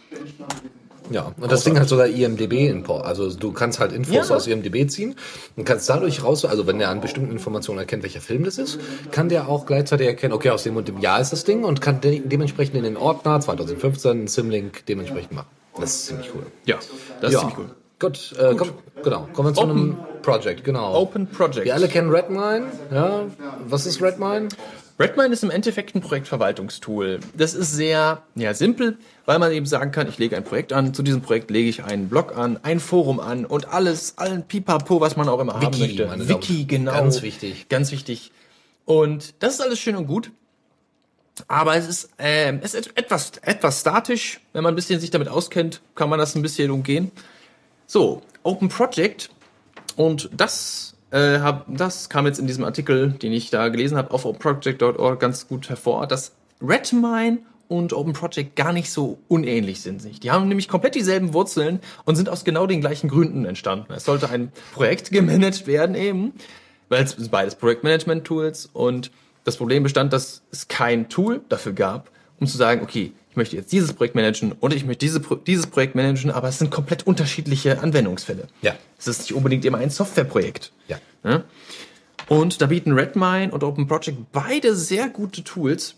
Ja, und das Ding hat sogar IMDB-Import. Also du kannst halt Infos Ja. aus IMDB ziehen und kannst dadurch raus, also wenn er an bestimmten Informationen erkennt, welcher Film das ist, kann der auch gleichzeitig erkennen, okay, aus dem und dem Jahr ist das Ding und kann de dementsprechend in den Ordner 2015 einen Simlink dementsprechend machen. Das ist ziemlich cool. Ja, das ja. ist ziemlich cool. Gut, äh, Komm, genau. Kommen wir zu Open- einem Project, genau. Open Project. Wir alle kennen Redmine. Ja, was ist Redmine? Redmine ist im Endeffekt ein Projektverwaltungstool. Das ist sehr ja, simpel, weil man eben sagen kann, ich lege ein Projekt an, zu diesem Projekt lege ich einen Blog an, ein Forum an und alles, allen Pipapo, was man auch immer haben Wiki, möchte. meine Damen Wiki, Herren. genau. Ganz wichtig. Ganz wichtig. Und das ist alles schön und gut. Aber es ist, ähm, es ist etwas, etwas statisch. Wenn man ein bisschen sich damit auskennt, kann man das ein bisschen umgehen. So, Open Project. Und das, äh, hab, das kam jetzt in diesem Artikel, den ich da gelesen habe, auf openproject.org ganz gut hervor, dass Redmine und Open Project gar nicht so unähnlich sind. Sich. Die haben nämlich komplett dieselben Wurzeln und sind aus genau den gleichen Gründen entstanden. Es sollte ein Projekt gemanagt werden eben, weil es sind beides Projektmanagement-Tools und das Problem bestand, dass es kein Tool dafür gab, um zu sagen, okay, ich möchte jetzt dieses Projekt managen und ich möchte diese, dieses Projekt managen, aber es sind komplett unterschiedliche Anwendungsfälle. Ja. Es ist nicht unbedingt immer ein Softwareprojekt. Ja. Ja? Und da bieten Redmine und Open Project beide sehr gute Tools.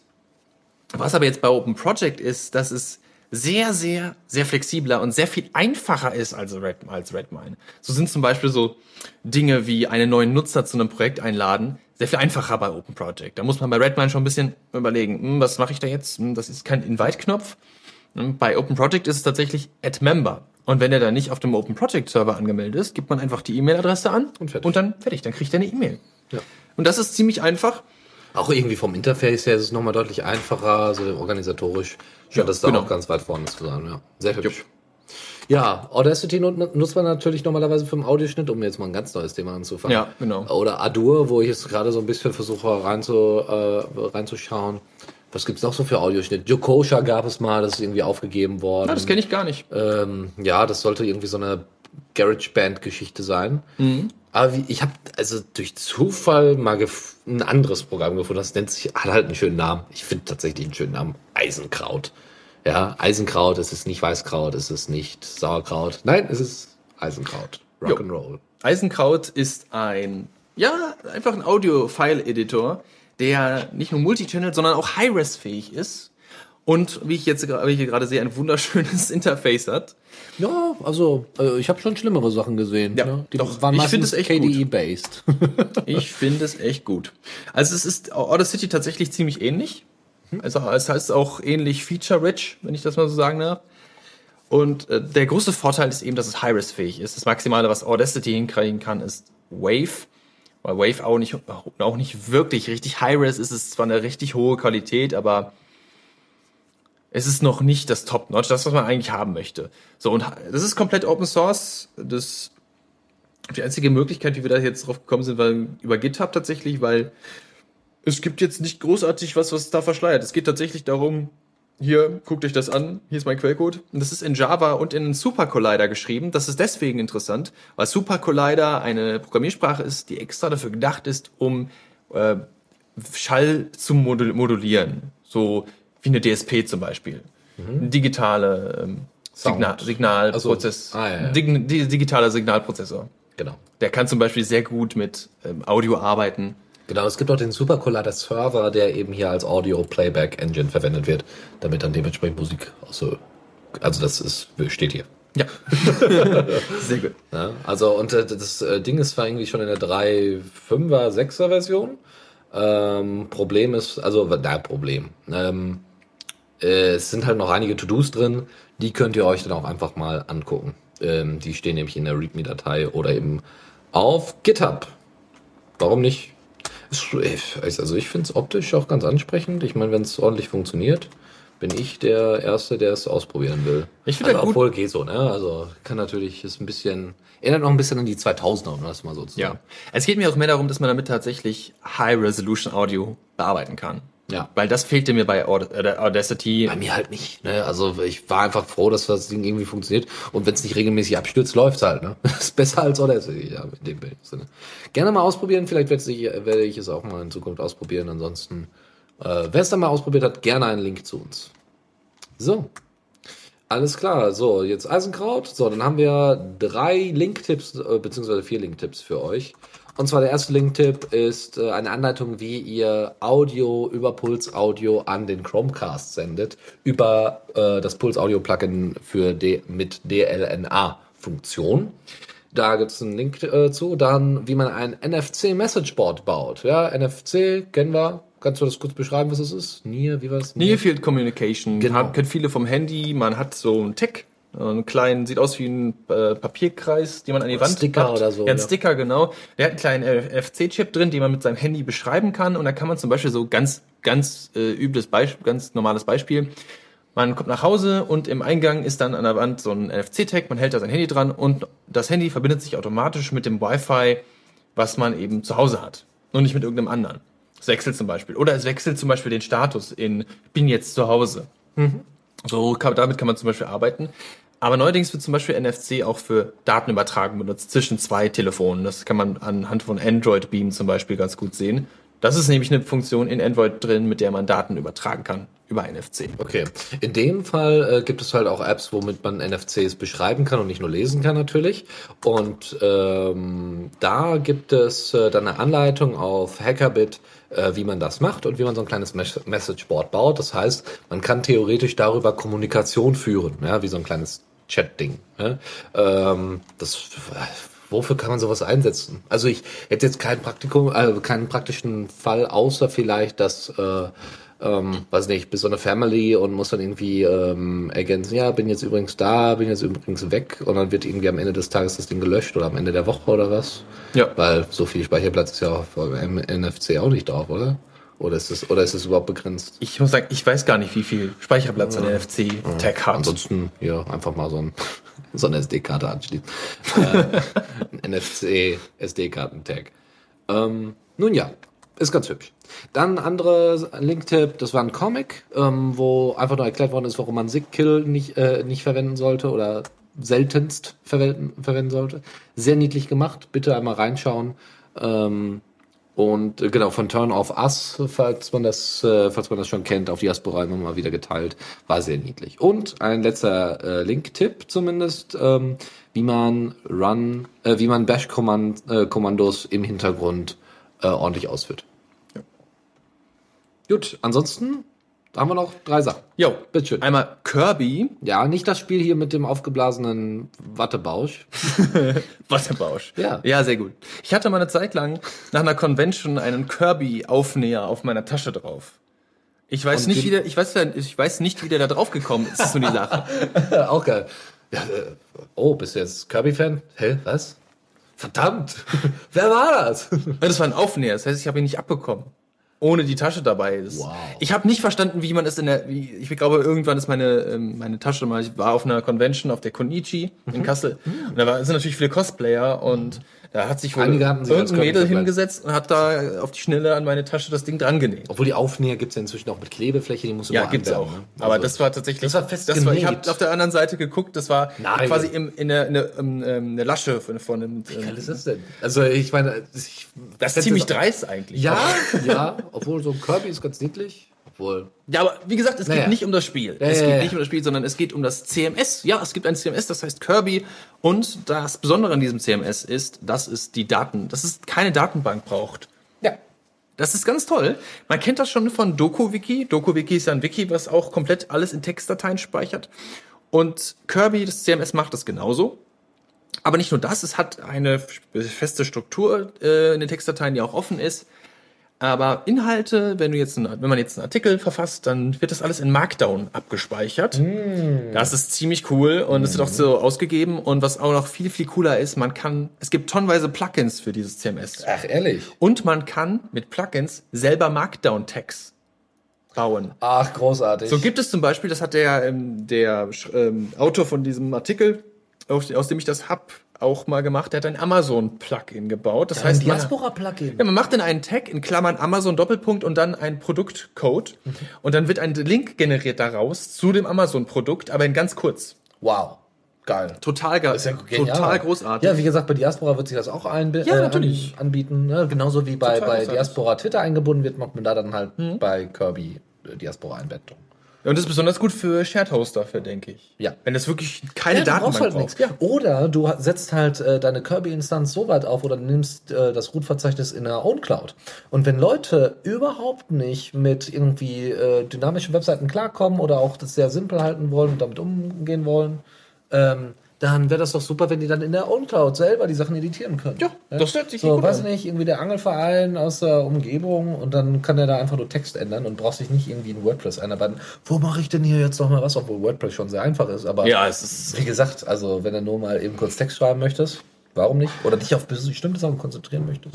Was aber jetzt bei Open Project ist, dass es sehr, sehr, sehr flexibler und sehr viel einfacher ist als, Red, als Redmine. So sind zum Beispiel so Dinge wie einen neuen Nutzer zu einem Projekt einladen, sehr viel einfacher bei Open Project. Da muss man bei Redmine schon ein bisschen überlegen, hm, was mache ich da jetzt? Hm, das ist kein Invite-Knopf. Hm, Bei Open Project ist es tatsächlich Add Member. Und wenn er da nicht auf dem Open Project Server angemeldet ist, gibt man einfach die E-Mail-Adresse an Und fertig. und dann fertig, dann kriegt er eine E-Mail. Ja. Und das ist ziemlich einfach. Auch irgendwie vom Interface her ist es nochmal deutlich einfacher, so organisatorisch scheint Ja, das da genau. auch ganz weit vorne zu sein. Ja, sehr hübsch. Ja, Audacity nut- nutzt man natürlich normalerweise für den Audioschnitt, um jetzt mal ein ganz neues Thema anzufangen. Ja, genau. Oder Adur, wo ich jetzt gerade so ein bisschen versuche reinzu, äh, reinzuschauen. Was gibt's noch so für Audioschnitt? Jokosha gab es mal, das ist irgendwie aufgegeben worden. Ja, das kenne ich gar nicht. Ähm, ja, das sollte irgendwie so eine GarageBand-Geschichte sein. Mhm. Aber wie, ich habe also durch Zufall mal gef- ein anderes Programm gefunden, das nennt sich, hat halt einen schönen Namen. Ich finde tatsächlich einen schönen Namen. Eisenkraut. Ja, Eisenkraut, es ist nicht Weißkraut, es ist nicht Sauerkraut. Nein, es ist Eisenkraut. Rock'n'Roll. Eisenkraut ist ein, ja, einfach ein Audio-File-Editor, der nicht nur Multichannel, sondern auch High-Res-fähig ist. Und wie ich jetzt wie ich hier gerade sehe, ein wunderschönes Interface hat. Ja, also äh, ich habe schon schlimmere Sachen gesehen. Ja, ne? Die doch. waren Ich meistens find es echt gut. KDE-based. Ich finde es echt gut. Also es ist Audacity tatsächlich ziemlich ähnlich. Also es heißt auch ähnlich feature-rich, wenn ich das mal so sagen darf. Und äh, der große Vorteil ist eben, dass es High-Res-fähig ist. Das Maximale, was Audacity hinkriegen kann, ist Wave. Weil Wave auch nicht, auch nicht wirklich richtig High-Res ist. Es ist zwar eine richtig hohe Qualität, aber es ist noch nicht das Top-Notch, das, was man eigentlich haben möchte. So, und das ist komplett Open Source. Das die einzige Möglichkeit, wie wir da jetzt drauf gekommen sind, war über GitHub tatsächlich, weil es gibt jetzt nicht großartig was, was da verschleiert. Es geht tatsächlich darum, hier, guckt euch das an, hier ist mein Quellcode. Und das ist in Java und in Super Collider geschrieben. Das ist deswegen interessant, weil Super Collider eine Programmiersprache ist, die extra dafür gedacht ist, um äh, Schall zu modul modulieren. So wie eine DSP zum Beispiel. Eine digitale ähm. Signal, Signalprozess. Also, ah, ja, ja. Dig di- digitaler Signalprozessor. genau. Der kann zum Beispiel sehr gut mit ähm, Audio arbeiten. Genau, es gibt auch den Super Collider Server, der eben hier als Audio Playback Engine verwendet wird, damit dann dementsprechend Musik auch so, also das ist, steht hier. Ja. sehr gut. Ja, also und äh, das äh, Ding ist zwar irgendwie schon in der 3.5er, 6er Version. Ähm, Problem ist, also, na, Problem. Ähm, äh, es sind halt noch einige To-Dos drin, die könnt ihr euch dann auch einfach mal angucken. Ähm, die stehen nämlich in der README-Datei oder eben auf GitHub. Warum nicht? Ich- also ich finde es optisch auch ganz ansprechend. Ich meine, wenn es ordentlich funktioniert, bin ich der Erste, der es ausprobieren will. Ich find also, gut- obwohl geht so, ne? Also kann natürlich ist ein bisschen erinnert noch ein bisschen an die 2000er, um das mal so zu Ja. sagen. Es geht mir auch mehr darum, dass man damit tatsächlich High-Resolution-Audio bearbeiten kann. Ja. Weil das fehlte mir bei äh, Audacity. Bei mir halt nicht. Ne? Also ich war einfach froh, dass das Ding irgendwie funktioniert. Und wenn es nicht regelmäßig abstürzt, läuft's halt. Ne? ist besser als Audacity, ja, in dem Sinne. Gerne mal ausprobieren. Vielleicht werde ich, werde ich es auch mal in Zukunft ausprobieren. Ansonsten, äh, wer es dann mal ausprobiert hat, gerne einen Link zu uns. So. Alles klar, so, jetzt Eisenkraut. So, dann haben wir drei Link-Tipps, äh, beziehungsweise vier Link-Tipps für euch. Und zwar der erste Link-Tipp ist äh, eine Anleitung, wie ihr Audio über Puls Audio an den Chromecast sendet, über äh, das Puls Audio Plugin für D mit DLNA-Funktion. Da gibt's einen Link äh, zu. Dann, wie man ein NFC-Messageboard baut. Ja, NFC kennen wir. Kannst du das kurz beschreiben, was es ist? Near, wie war es? Near Field Communication. Genau. Hat, kennt viele vom Handy. Man hat so einen Tag, einen kleinen, sieht aus wie ein äh, Papierkreis, den man an die Wand Sticker packt. oder so, Ja, ein ja. Sticker, genau. Der hat einen kleinen NFC-Chip drin, den man mit seinem Handy beschreiben kann. Und da kann man zum Beispiel so ganz, ganz äh, übles Beispiel, ganz normales Beispiel. Man kommt nach Hause und im Eingang ist dann an der Wand so ein NFC-Tag. Man hält da sein Handy dran und das Handy verbindet sich automatisch mit dem Wi-Fi, was man eben zu Hause hat. Und nicht mit irgendeinem anderen. Es wechselt zum Beispiel. Oder es wechselt zum Beispiel den Status in bin jetzt zu Hause. So kann, damit kann man zum Beispiel arbeiten. Aber neuerdings wird zum Beispiel NFC auch für Datenübertragung benutzt zwischen zwei Telefonen. Das kann man anhand von Android Beam zum Beispiel ganz gut sehen. Das ist nämlich eine Funktion in Android drin, mit der man Daten übertragen kann über NFC. Okay. In dem Fall äh, gibt es halt auch Apps, womit man NFCs beschreiben kann und nicht nur lesen kann natürlich. Und ähm, da gibt es äh, dann eine Anleitung auf Hackerbit, äh, wie man das macht und wie man so ein kleines Mes Messageboard baut. Das heißt, man kann theoretisch darüber Kommunikation führen, ja, wie so ein kleines Chat-Ding. Ja? Ähm, das Wofür kann man sowas einsetzen? Also ich hätte jetzt kein Praktikum, äh, keinen praktischen Fall, außer vielleicht, dass äh, ähm, weiß nicht, bis so eine Family und muss dann irgendwie ähm, ergänzen, ja, bin jetzt übrigens da, bin jetzt übrigens weg und dann wird irgendwie am Ende des Tages das Ding gelöscht oder am Ende der Woche oder was. Ja. Weil so viel Speicherplatz ist ja auf dem NFC auch nicht drauf, oder? Oder ist es, oder ist es überhaupt begrenzt? Ich muss sagen, ich weiß gar nicht, wie viel Speicherplatz ein NFC-Tag hat. Ansonsten, ja, einfach mal so, ein, so eine SD-Karte anschließen. äh, ein NFC SD-Karten-Tag. Ähm, nun ja, ist ganz hübsch. Dann ein anderer Link-Tipp, das war ein Comic, ähm, wo einfach nur erklärt worden ist, warum man Sick-Kill nicht, äh, nicht verwenden sollte oder seltenst verwenden, verwenden sollte. Sehr niedlich gemacht, bitte einmal reinschauen. Ähm, und äh, genau, von Turn of Us, falls man das, äh, falls man das schon kennt, auf Diaspora immer mal wieder geteilt, war sehr niedlich. Und ein letzter äh, Link-Tipp zumindest, ähm, wie man Run, äh, wie man Bash-Kommandos im Hintergrund äh, ordentlich ausführt. Gut, ansonsten haben wir noch drei Sachen. Jo, Bitteschön. einmal Kirby, Ja, nicht das Spiel hier mit dem aufgeblasenen Wattebausch. Wasserbausch. Ja. Ja, sehr gut. Ich hatte mal eine Zeit lang nach einer Convention einen Kirby-Aufnäher auf meiner Tasche drauf. Ich weiß Und nicht, wie der, ich weiß, ich weiß nicht, wie der da drauf gekommen ist. Ist so die Sache. Auch geil. Ja, äh, oh, bist du jetzt Kirby-Fan? Hä, was? Verdammt! Wer war das? Das war ein Aufnäher, das heißt, ich habe ihn nicht abbekommen. Ohne die Tasche dabei. Das, Wow. Ich habe nicht verstanden, wie man es in der. Wie, ich glaube, irgendwann ist meine ähm, meine Tasche mal. Ich war auf einer Convention auf der Konichi Mhm. in Kassel und da war, sind natürlich viele Cosplayer und da hat sich wohl Einige hatten sich als irgendein Mädel hingesetzt und hat da auf die Schnelle an meine Tasche das Ding dran genäht. Obwohl die Aufnäher gibt's ja inzwochen auch mit Klebefläche, die musst du Ja, gibt's auch. anwärmen, ne? Aber Also- das war tatsächlich. Das war fest das war, Ich habe auf der anderen Seite geguckt. Das war Nein. quasi im, in der in der, ähm, ähm, eine Lasche von, von einem. Wie geil Ähm, ist das denn? Also ich meine, ich, das ist ziemlich dreist eigentlich. Ja, ja, obwohl so ein Kirby ist ganz niedlich. Obwohl. Ja, aber wie gesagt, es Naja. geht nicht um das Spiel. Ja, es ja, geht ja. nicht um das Spiel, sondern es geht um das CMS. Ja, es gibt ein CMS, das heißt Kirby. Und das Besondere an diesem CMS ist, dass es die Daten, dass es keine Datenbank braucht. Ja. Das ist ganz toll. Man kennt das schon von DokuWiki. DokuWiki ist ja ein Wiki, was auch komplett alles in Textdateien speichert. Und Kirby, das CMS, macht das genauso. Aber nicht nur das, es hat eine feste Struktur äh, in den Textdateien, die auch offen ist. Aber Inhalte, wenn du jetzt, einen, wenn man jetzt einen Artikel verfasst, dann wird das alles in Markdown abgespeichert. Das ist ziemlich cool und es wird auch so ausgegeben. Und was auch noch viel, viel cooler ist, man kann, es gibt tonnenweise Plugins für dieses CMS. Ach, ehrlich? Und man kann mit Plugins selber Markdown-Tags bauen. Ach, großartig. So gibt es zum Beispiel, das hat der, ähm, der ähm, Autor von diesem Artikel, aus, aus dem ich das hab, auch mal gemacht. Der hat ein Amazon-Plugin gebaut. Das heißt, man, Diaspora-Plugin. ja, man macht dann einen Tag in Klammern Amazon Doppelpunkt und dann einen Produktcode. Und dann wird ein Link generiert daraus zu dem Amazon-Produkt, aber in ganz kurz. Wow. Geil. Total geil. Genial. total großartig. Ja, wie gesagt, bei Diaspora wird sich das auch einbi- Ja, äh, natürlich. an, anbieten. Ne? Genauso wie bei, Total bei. Diaspora Twitter eingebunden wird, macht man da dann halt bei Kirby äh, Diaspora Einbettung. Und das ist besonders gut für Shared Hoster, für denke ich. Ja. Wenn das wirklich keine Ja, du Datenbank brauchst halt braucht. nichts. Oder du setzt halt äh, deine Kirby-Instanz so weit auf oder nimmst äh, das Root-Verzeichnis in der Own-Cloud. Und wenn Leute überhaupt nicht mit irgendwie äh, dynamischen Webseiten klarkommen oder auch das sehr simpel halten wollen und damit umgehen wollen, ähm, dann wäre das doch super, wenn die dann in der Own-Cloud selber die Sachen editieren können. Ja, das hört sich so, gut weiß an. nicht, irgendwie der Angelverein aus der Umgebung und dann kann er da einfach nur Text ändern und braucht sich nicht irgendwie in WordPress einarbeiten. Wo mache ich denn hier jetzt noch mal was, obwohl WordPress schon sehr einfach ist, aber Ja, es ist wie gesagt, also wenn du nur mal eben kurz Text schreiben möchtest, warum nicht? Oder dich auf bestimmte Sachen konzentrieren möchtest.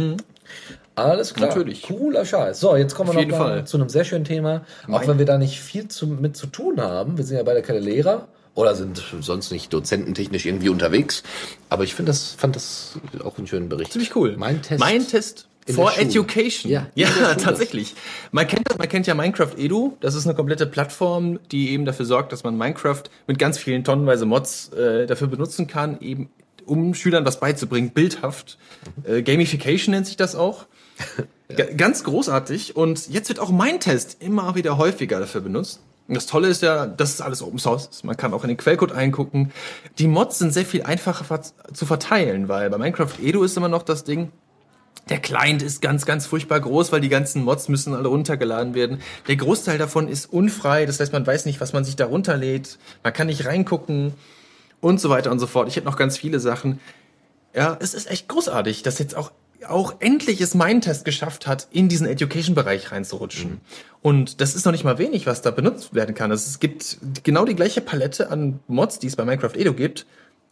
Alles klar. Natürlich. Cooler Scheiß. So, jetzt kommen wir noch mal zu einem sehr schönen Thema. Auch Mein- wenn wir da nicht viel zu, mit zu tun haben. Wir sind ja beide keine Lehrer oder sind sonst nicht dozententechnisch irgendwie unterwegs. Aber ich finde das, fand das auch einen schönen Bericht. ziemlich cool. Mein Test. Mein Test in for. Education. Ja, ja tatsächlich. Man kennt das, man kennt ja Minecraft Edu. Das ist eine komplette Plattform, die eben dafür sorgt, dass man Minecraft mit ganz vielen tonnenweise Mods äh, dafür benutzen kann, eben um Schülern was beizubringen, bildhaft. Äh, Gamification nennt sich das auch. Ga- Ganz großartig. Und jetzt wird auch mein Test immer wieder häufiger dafür benutzt. Das Tolle ist ja, dass es alles Open Source ist. Man kann auch in den Quellcode eingucken. Die Mods sind sehr viel einfacher zu verteilen, weil bei Minecraft Edu ist immer noch das Ding, der Client ist ganz, ganz furchtbar groß, weil die ganzen Mods müssen alle runtergeladen werden. Der Großteil davon ist unfrei, das heißt, man weiß nicht, was man sich da runterlädt. Man kann nicht reingucken und so weiter und so fort. Ich hätte noch ganz viele Sachen. Ja, es ist echt großartig, dass jetzt auch auch endlich es mein Test geschafft hat, in diesen Education-Bereich reinzurutschen. Und das ist noch nicht mal wenig, was da benutzt werden kann. Es gibt genau die gleiche Palette an Mods, die es bei Minecraft Edo gibt,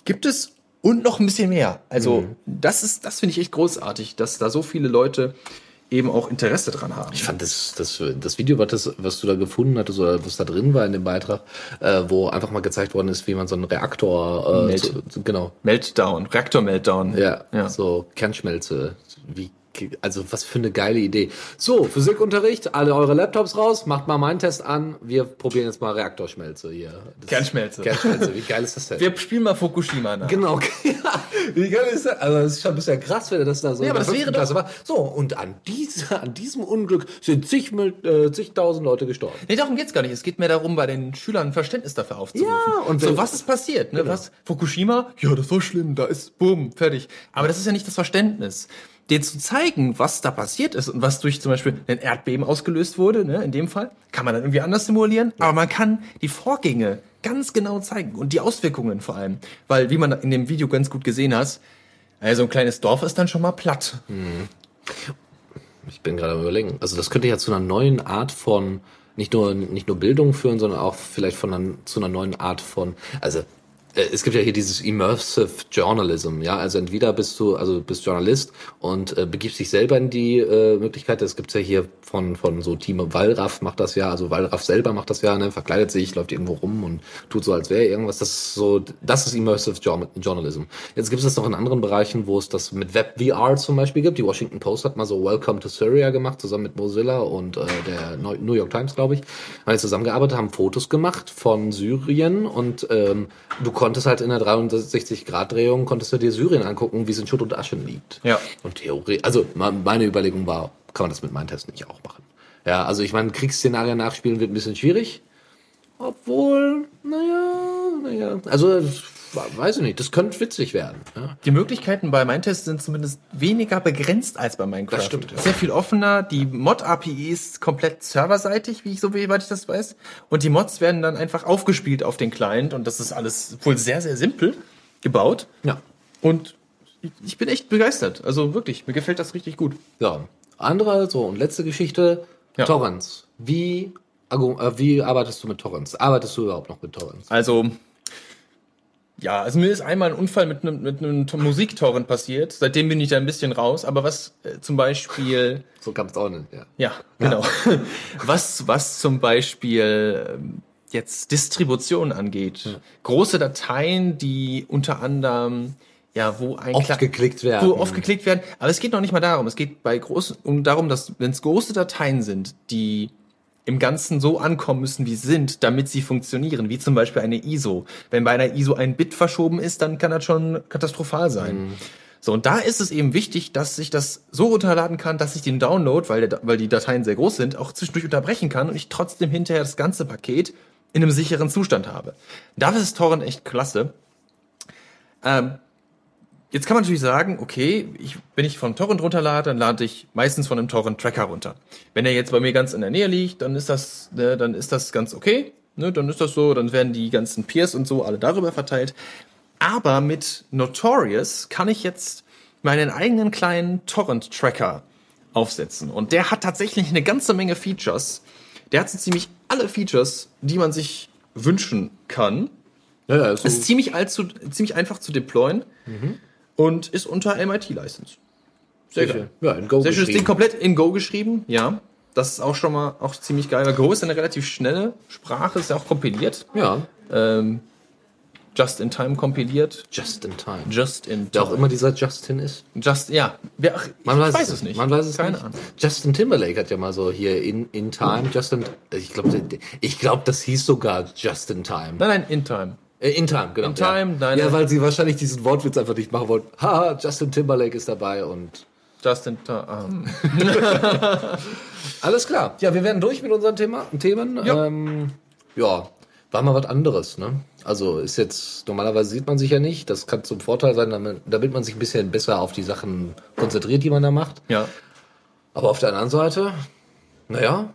gibt es und noch ein bisschen mehr. Also das ist, das finde ich echt großartig, dass da so viele Leute eben auch Interesse dran haben. Ich fand das, das, das Video, was, das, was du da gefunden hattest oder was da drin war in dem Beitrag, äh, wo einfach mal gezeigt worden ist, wie man so einen Reaktor, äh, Melt. zu, genau, Meltdown, Reaktor-Meltdown. ja, ja. so Kernschmelze, wie, also was für eine geile Idee. So, Physikunterricht, alle eure Laptops raus, macht mal meinen Test an, wir probieren jetzt mal Reaktorschmelze hier. Das- Kernschmelze. Kernschmelze, wie geil ist das denn? Wir spielen mal Fukushima nach. Genau, ja, wie geil ist das? Also das ist schon ein bisschen krass, wenn das da so Ja, aber das wäre Klasse war. So, und an, diese, an diesem Unglück sind zig, äh, zigtausend Leute gestorben. Nee, darum geht's gar nicht. Es geht mehr darum, bei den Schülern ein Verständnis dafür aufzurufen. Ja, und so was ist passiert? Ne? Was? Fukushima? Ja, das war schlimm. Da ist bumm, fertig. Aber das ist ja nicht das Verständnis. Denen zu zeigen, was da passiert ist und was durch zum Beispiel ein Erdbeben ausgelöst wurde, ne, in dem Fall, kann man dann irgendwie anders simulieren. Aber man kann die Vorgänge ganz genau zeigen und die Auswirkungen vor allem. Weil, wie man in dem Video ganz gut gesehen hat, also ein kleines Dorf ist dann schon mal platt. Ich bin gerade am überlegen. Also das könnte ja zu einer neuen Art von nicht nur nicht nur Bildung führen, sondern auch vielleicht von einer, zu einer neuen Art von also äh, es gibt ja hier dieses Immersive Journalism, ja, also entweder bist du, also bist Journalist und äh, begibst dich selber in die äh, Möglichkeit, das gibt's ja hier von von so Team Wallraff macht das ja, also Wallraff selber macht das ja, ne, verkleidet sich, läuft irgendwo rum und tut so, als wäre irgendwas, das ist so, das ist Immersive Jour- Journalism. Jetzt gibt es das noch in anderen Bereichen, wo es das mit Web VR zum Beispiel gibt. Die Washington Post hat mal so Welcome to Syria gemacht, zusammen mit Mozilla und äh, der New York Times, glaube ich, weil sie zusammengearbeitet haben, Fotos gemacht von Syrien und ähm, du konntest halt in der 360-Grad-Drehung, konntest du dir Syrien angucken, wie es in Schutt und Asche liegt. Ja. Und Theorie, also me- meine Überlegung war, kann man das mit meinen Tests nicht auch machen? Ja, also ich meine, Kriegsszenarien nachspielen wird ein bisschen schwierig. Obwohl, naja, naja, also weiß ich nicht, das könnte witzig werden. Ja. Die Möglichkeiten bei Mindtest sind zumindest weniger begrenzt als bei Minecraft. Das stimmt, ja. Sehr viel offener. Die Mod-API ist komplett serverseitig, wie ich so weit ich das weiß. Und die Mods werden dann einfach aufgespielt auf den Client und das ist alles wohl sehr, sehr simpel gebaut. ja. Und ich bin echt begeistert. Also wirklich, mir gefällt das richtig gut. Ja. Andere, so, und letzte Geschichte, Ja. Torrents. Wie, äh, wie arbeitest du mit Torrents? Arbeitest du überhaupt noch mit Torrents? Also, ja, also mir ist einmal ein Unfall mit einem, mit einem Musiktorrent passiert. Seitdem bin ich da ein bisschen raus. Aber was äh, zum Beispiel So kann es auch nicht, ja. Ja, genau. Was, was zum Beispiel ähm, jetzt Distribution angeht. Große Dateien, die unter anderem, ja, wo ein Oft geklickt werden. Wo oft geklickt werden. Aber es geht noch nicht mal darum. Es geht bei großen, um darum, dass, wenn es große Dateien sind, die im Ganzen so ankommen müssen, wie sie sind, damit sie funktionieren, wie zum Beispiel eine ISO. Wenn bei einer ISO ein Bit verschoben ist, dann kann das schon katastrophal sein. So, und da ist es eben wichtig, dass ich das so runterladen kann, dass ich den Download, weil, der, weil die Dateien sehr groß sind, auch zwischendurch unterbrechen kann und ich trotzdem hinterher das ganze Paket in einem sicheren Zustand habe. Dafür ist Torrent echt klasse. Ähm, jetzt kann man natürlich sagen, okay, ich, wenn ich von Torrent runterlade, dann lade ich meistens von einem Torrent-Tracker runter. Wenn er jetzt bei mir ganz in der Nähe liegt, dann ist das, ne, dann ist das ganz okay. Ne, dann ist das so, dann werden die ganzen Peers und so alle darüber verteilt. Aber mit Notorious kann ich jetzt meinen eigenen kleinen Torrent-Tracker aufsetzen. Und der hat tatsächlich eine ganze Menge Features. Der hat so ziemlich alle Features, die man sich wünschen kann. Ja, ja, so Ist ziemlich, allzu, ziemlich einfach zu deployen und ist unter MIT-License. Sehr geil. Ja, in Go Sehr schönes Ding, komplett in Go geschrieben, ja. Das ist auch schon mal auch ziemlich geil. weil Go ist eine relativ schnelle Sprache, ist ja auch kompiliert. Ja, Ähm, just in time kompiliert. just in time. Just in Wer auch immer dieser Justin ist. Just, ja. Wer, ach, Man weiß, weiß es nicht. Man weiß es Keine nicht. Ahnung. Justin Timberlake hat ja mal so hier in, in Time, Justin, ich glaube, ich glaube, das hieß sogar Just in Time. Nein, nein, in time. Äh, in Time, genau. In Time, ja. deine- ja, weil sie wahrscheinlich diesen Wortwitz einfach nicht machen wollten. Haha, Justin Timberlake ist dabei und Just in time. Ah. alles klar. Ja, wir werden durch mit unseren Thema, Themen. Ja. Ähm, ja, war mal was anderes, ne? Also ist jetzt, normalerweise sieht man sich ja nicht. Das kann zum Vorteil sein, damit, damit man sich ein bisschen besser auf die Sachen konzentriert, die man da macht. Ja. Aber auf der anderen Seite, naja,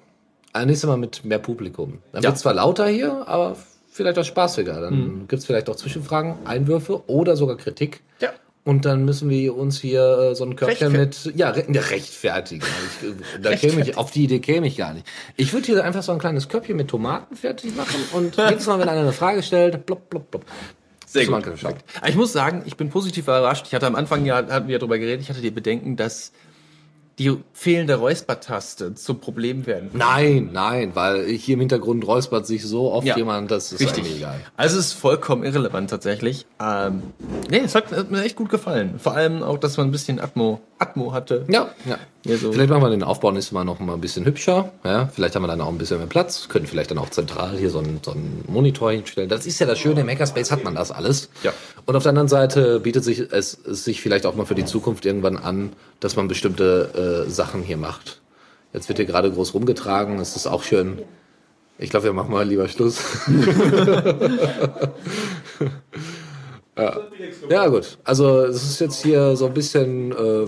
ein nächstes Mal mit mehr Publikum. Dann Ja. wird zwar lauter hier, aber vielleicht auch spaßiger. Dann gibt's vielleicht auch Zwischenfragen, Einwürfe oder sogar Kritik. Ja. Und dann müssen wir uns hier äh, so ein Körbchen mit, ja, re ja rechtfertigen. Ich, äh, da käme ich, auf die Idee käme ich gar nicht. Ich würde hier einfach so ein kleines Körbchen mit Tomaten fertig machen und jedes Mal, wenn einer eine Frage stellt, plopp, plopp, plopp. Sehr gut. Ich muss sagen, ich bin positiv überrascht. Ich hatte am Anfang ja, hatten wir ja drüber geredet, ich hatte die Bedenken, dass die fehlende Räuspertaste zum Problem werden. Nein, nein, weil hier im Hintergrund räuspert sich so oft Ja. jemand, das ist eigentlich egal. Also es ist vollkommen irrelevant tatsächlich. Ähm, nee, es hat, hat mir echt gut gefallen. Vor allem auch, dass man ein bisschen Atmo, Atmo hatte. Ja, ja. So. Vielleicht machen wir den Aufbau nächstes Mal noch mal ein bisschen hübscher. Ja, vielleicht haben wir dann auch ein bisschen mehr Platz. Können vielleicht dann auch zentral hier so einen, so einen Monitor hinstellen. Das ist ja das Schöne, im Hackerspace hat man das alles. Ja. Und auf der anderen Seite bietet sich es, es sich vielleicht auch mal für die Zukunft irgendwann an, dass man bestimmte äh, Sachen hier macht. Jetzt wird hier gerade groß rumgetragen. Das ist auch schön. Ich glaube, wir machen mal lieber Schluss. ja. ja, gut. Also es ist jetzt hier so ein bisschen äh,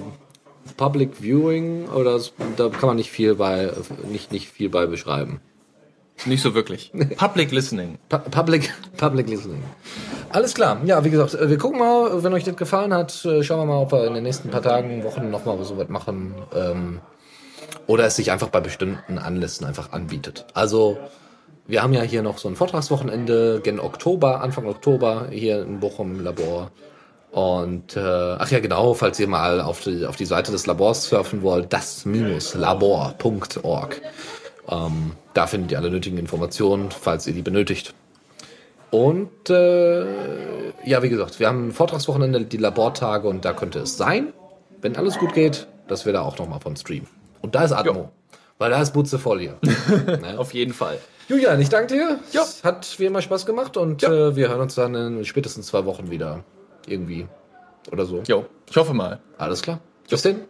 Public Viewing oder da kann man nicht viel bei nicht nicht viel bei beschreiben. Nicht so wirklich. Public Listening. Pu- Public Public Listening. Alles klar. Ja, wie gesagt, äh, wir gucken mal, wenn euch das gefallen hat, äh, schauen wir mal, ob wir in den nächsten paar Tagen, Wochen noch mal so was machen. Ähm, oder es sich einfach bei bestimmten Anlässen einfach anbietet. Also wir haben ja hier noch so ein Vortragswochenende gen Oktober, Anfang Oktober hier in Bochum Labor. Und äh, ach ja genau, falls ihr mal auf die, auf die Seite des Labors surfen wollt, das-labor.org. Ähm, da findet ihr alle nötigen Informationen, falls ihr die benötigt. Und äh, ja, wie gesagt, wir haben ein Vortragswochenende, die Labortage und da könnte es sein, wenn alles gut geht, dass wir da auch nochmal von streamen. Und da ist Atmo. Jo. Weil da ist Butze voll hier. ne? Auf jeden Fall. Julian, ich danke dir. Ja. Hat wie immer Spaß gemacht und äh, wir hören uns dann in spätestens zwei Wochen wieder. Irgendwie. Oder so. Jo, ich hoffe mal. Alles klar. Bis denn.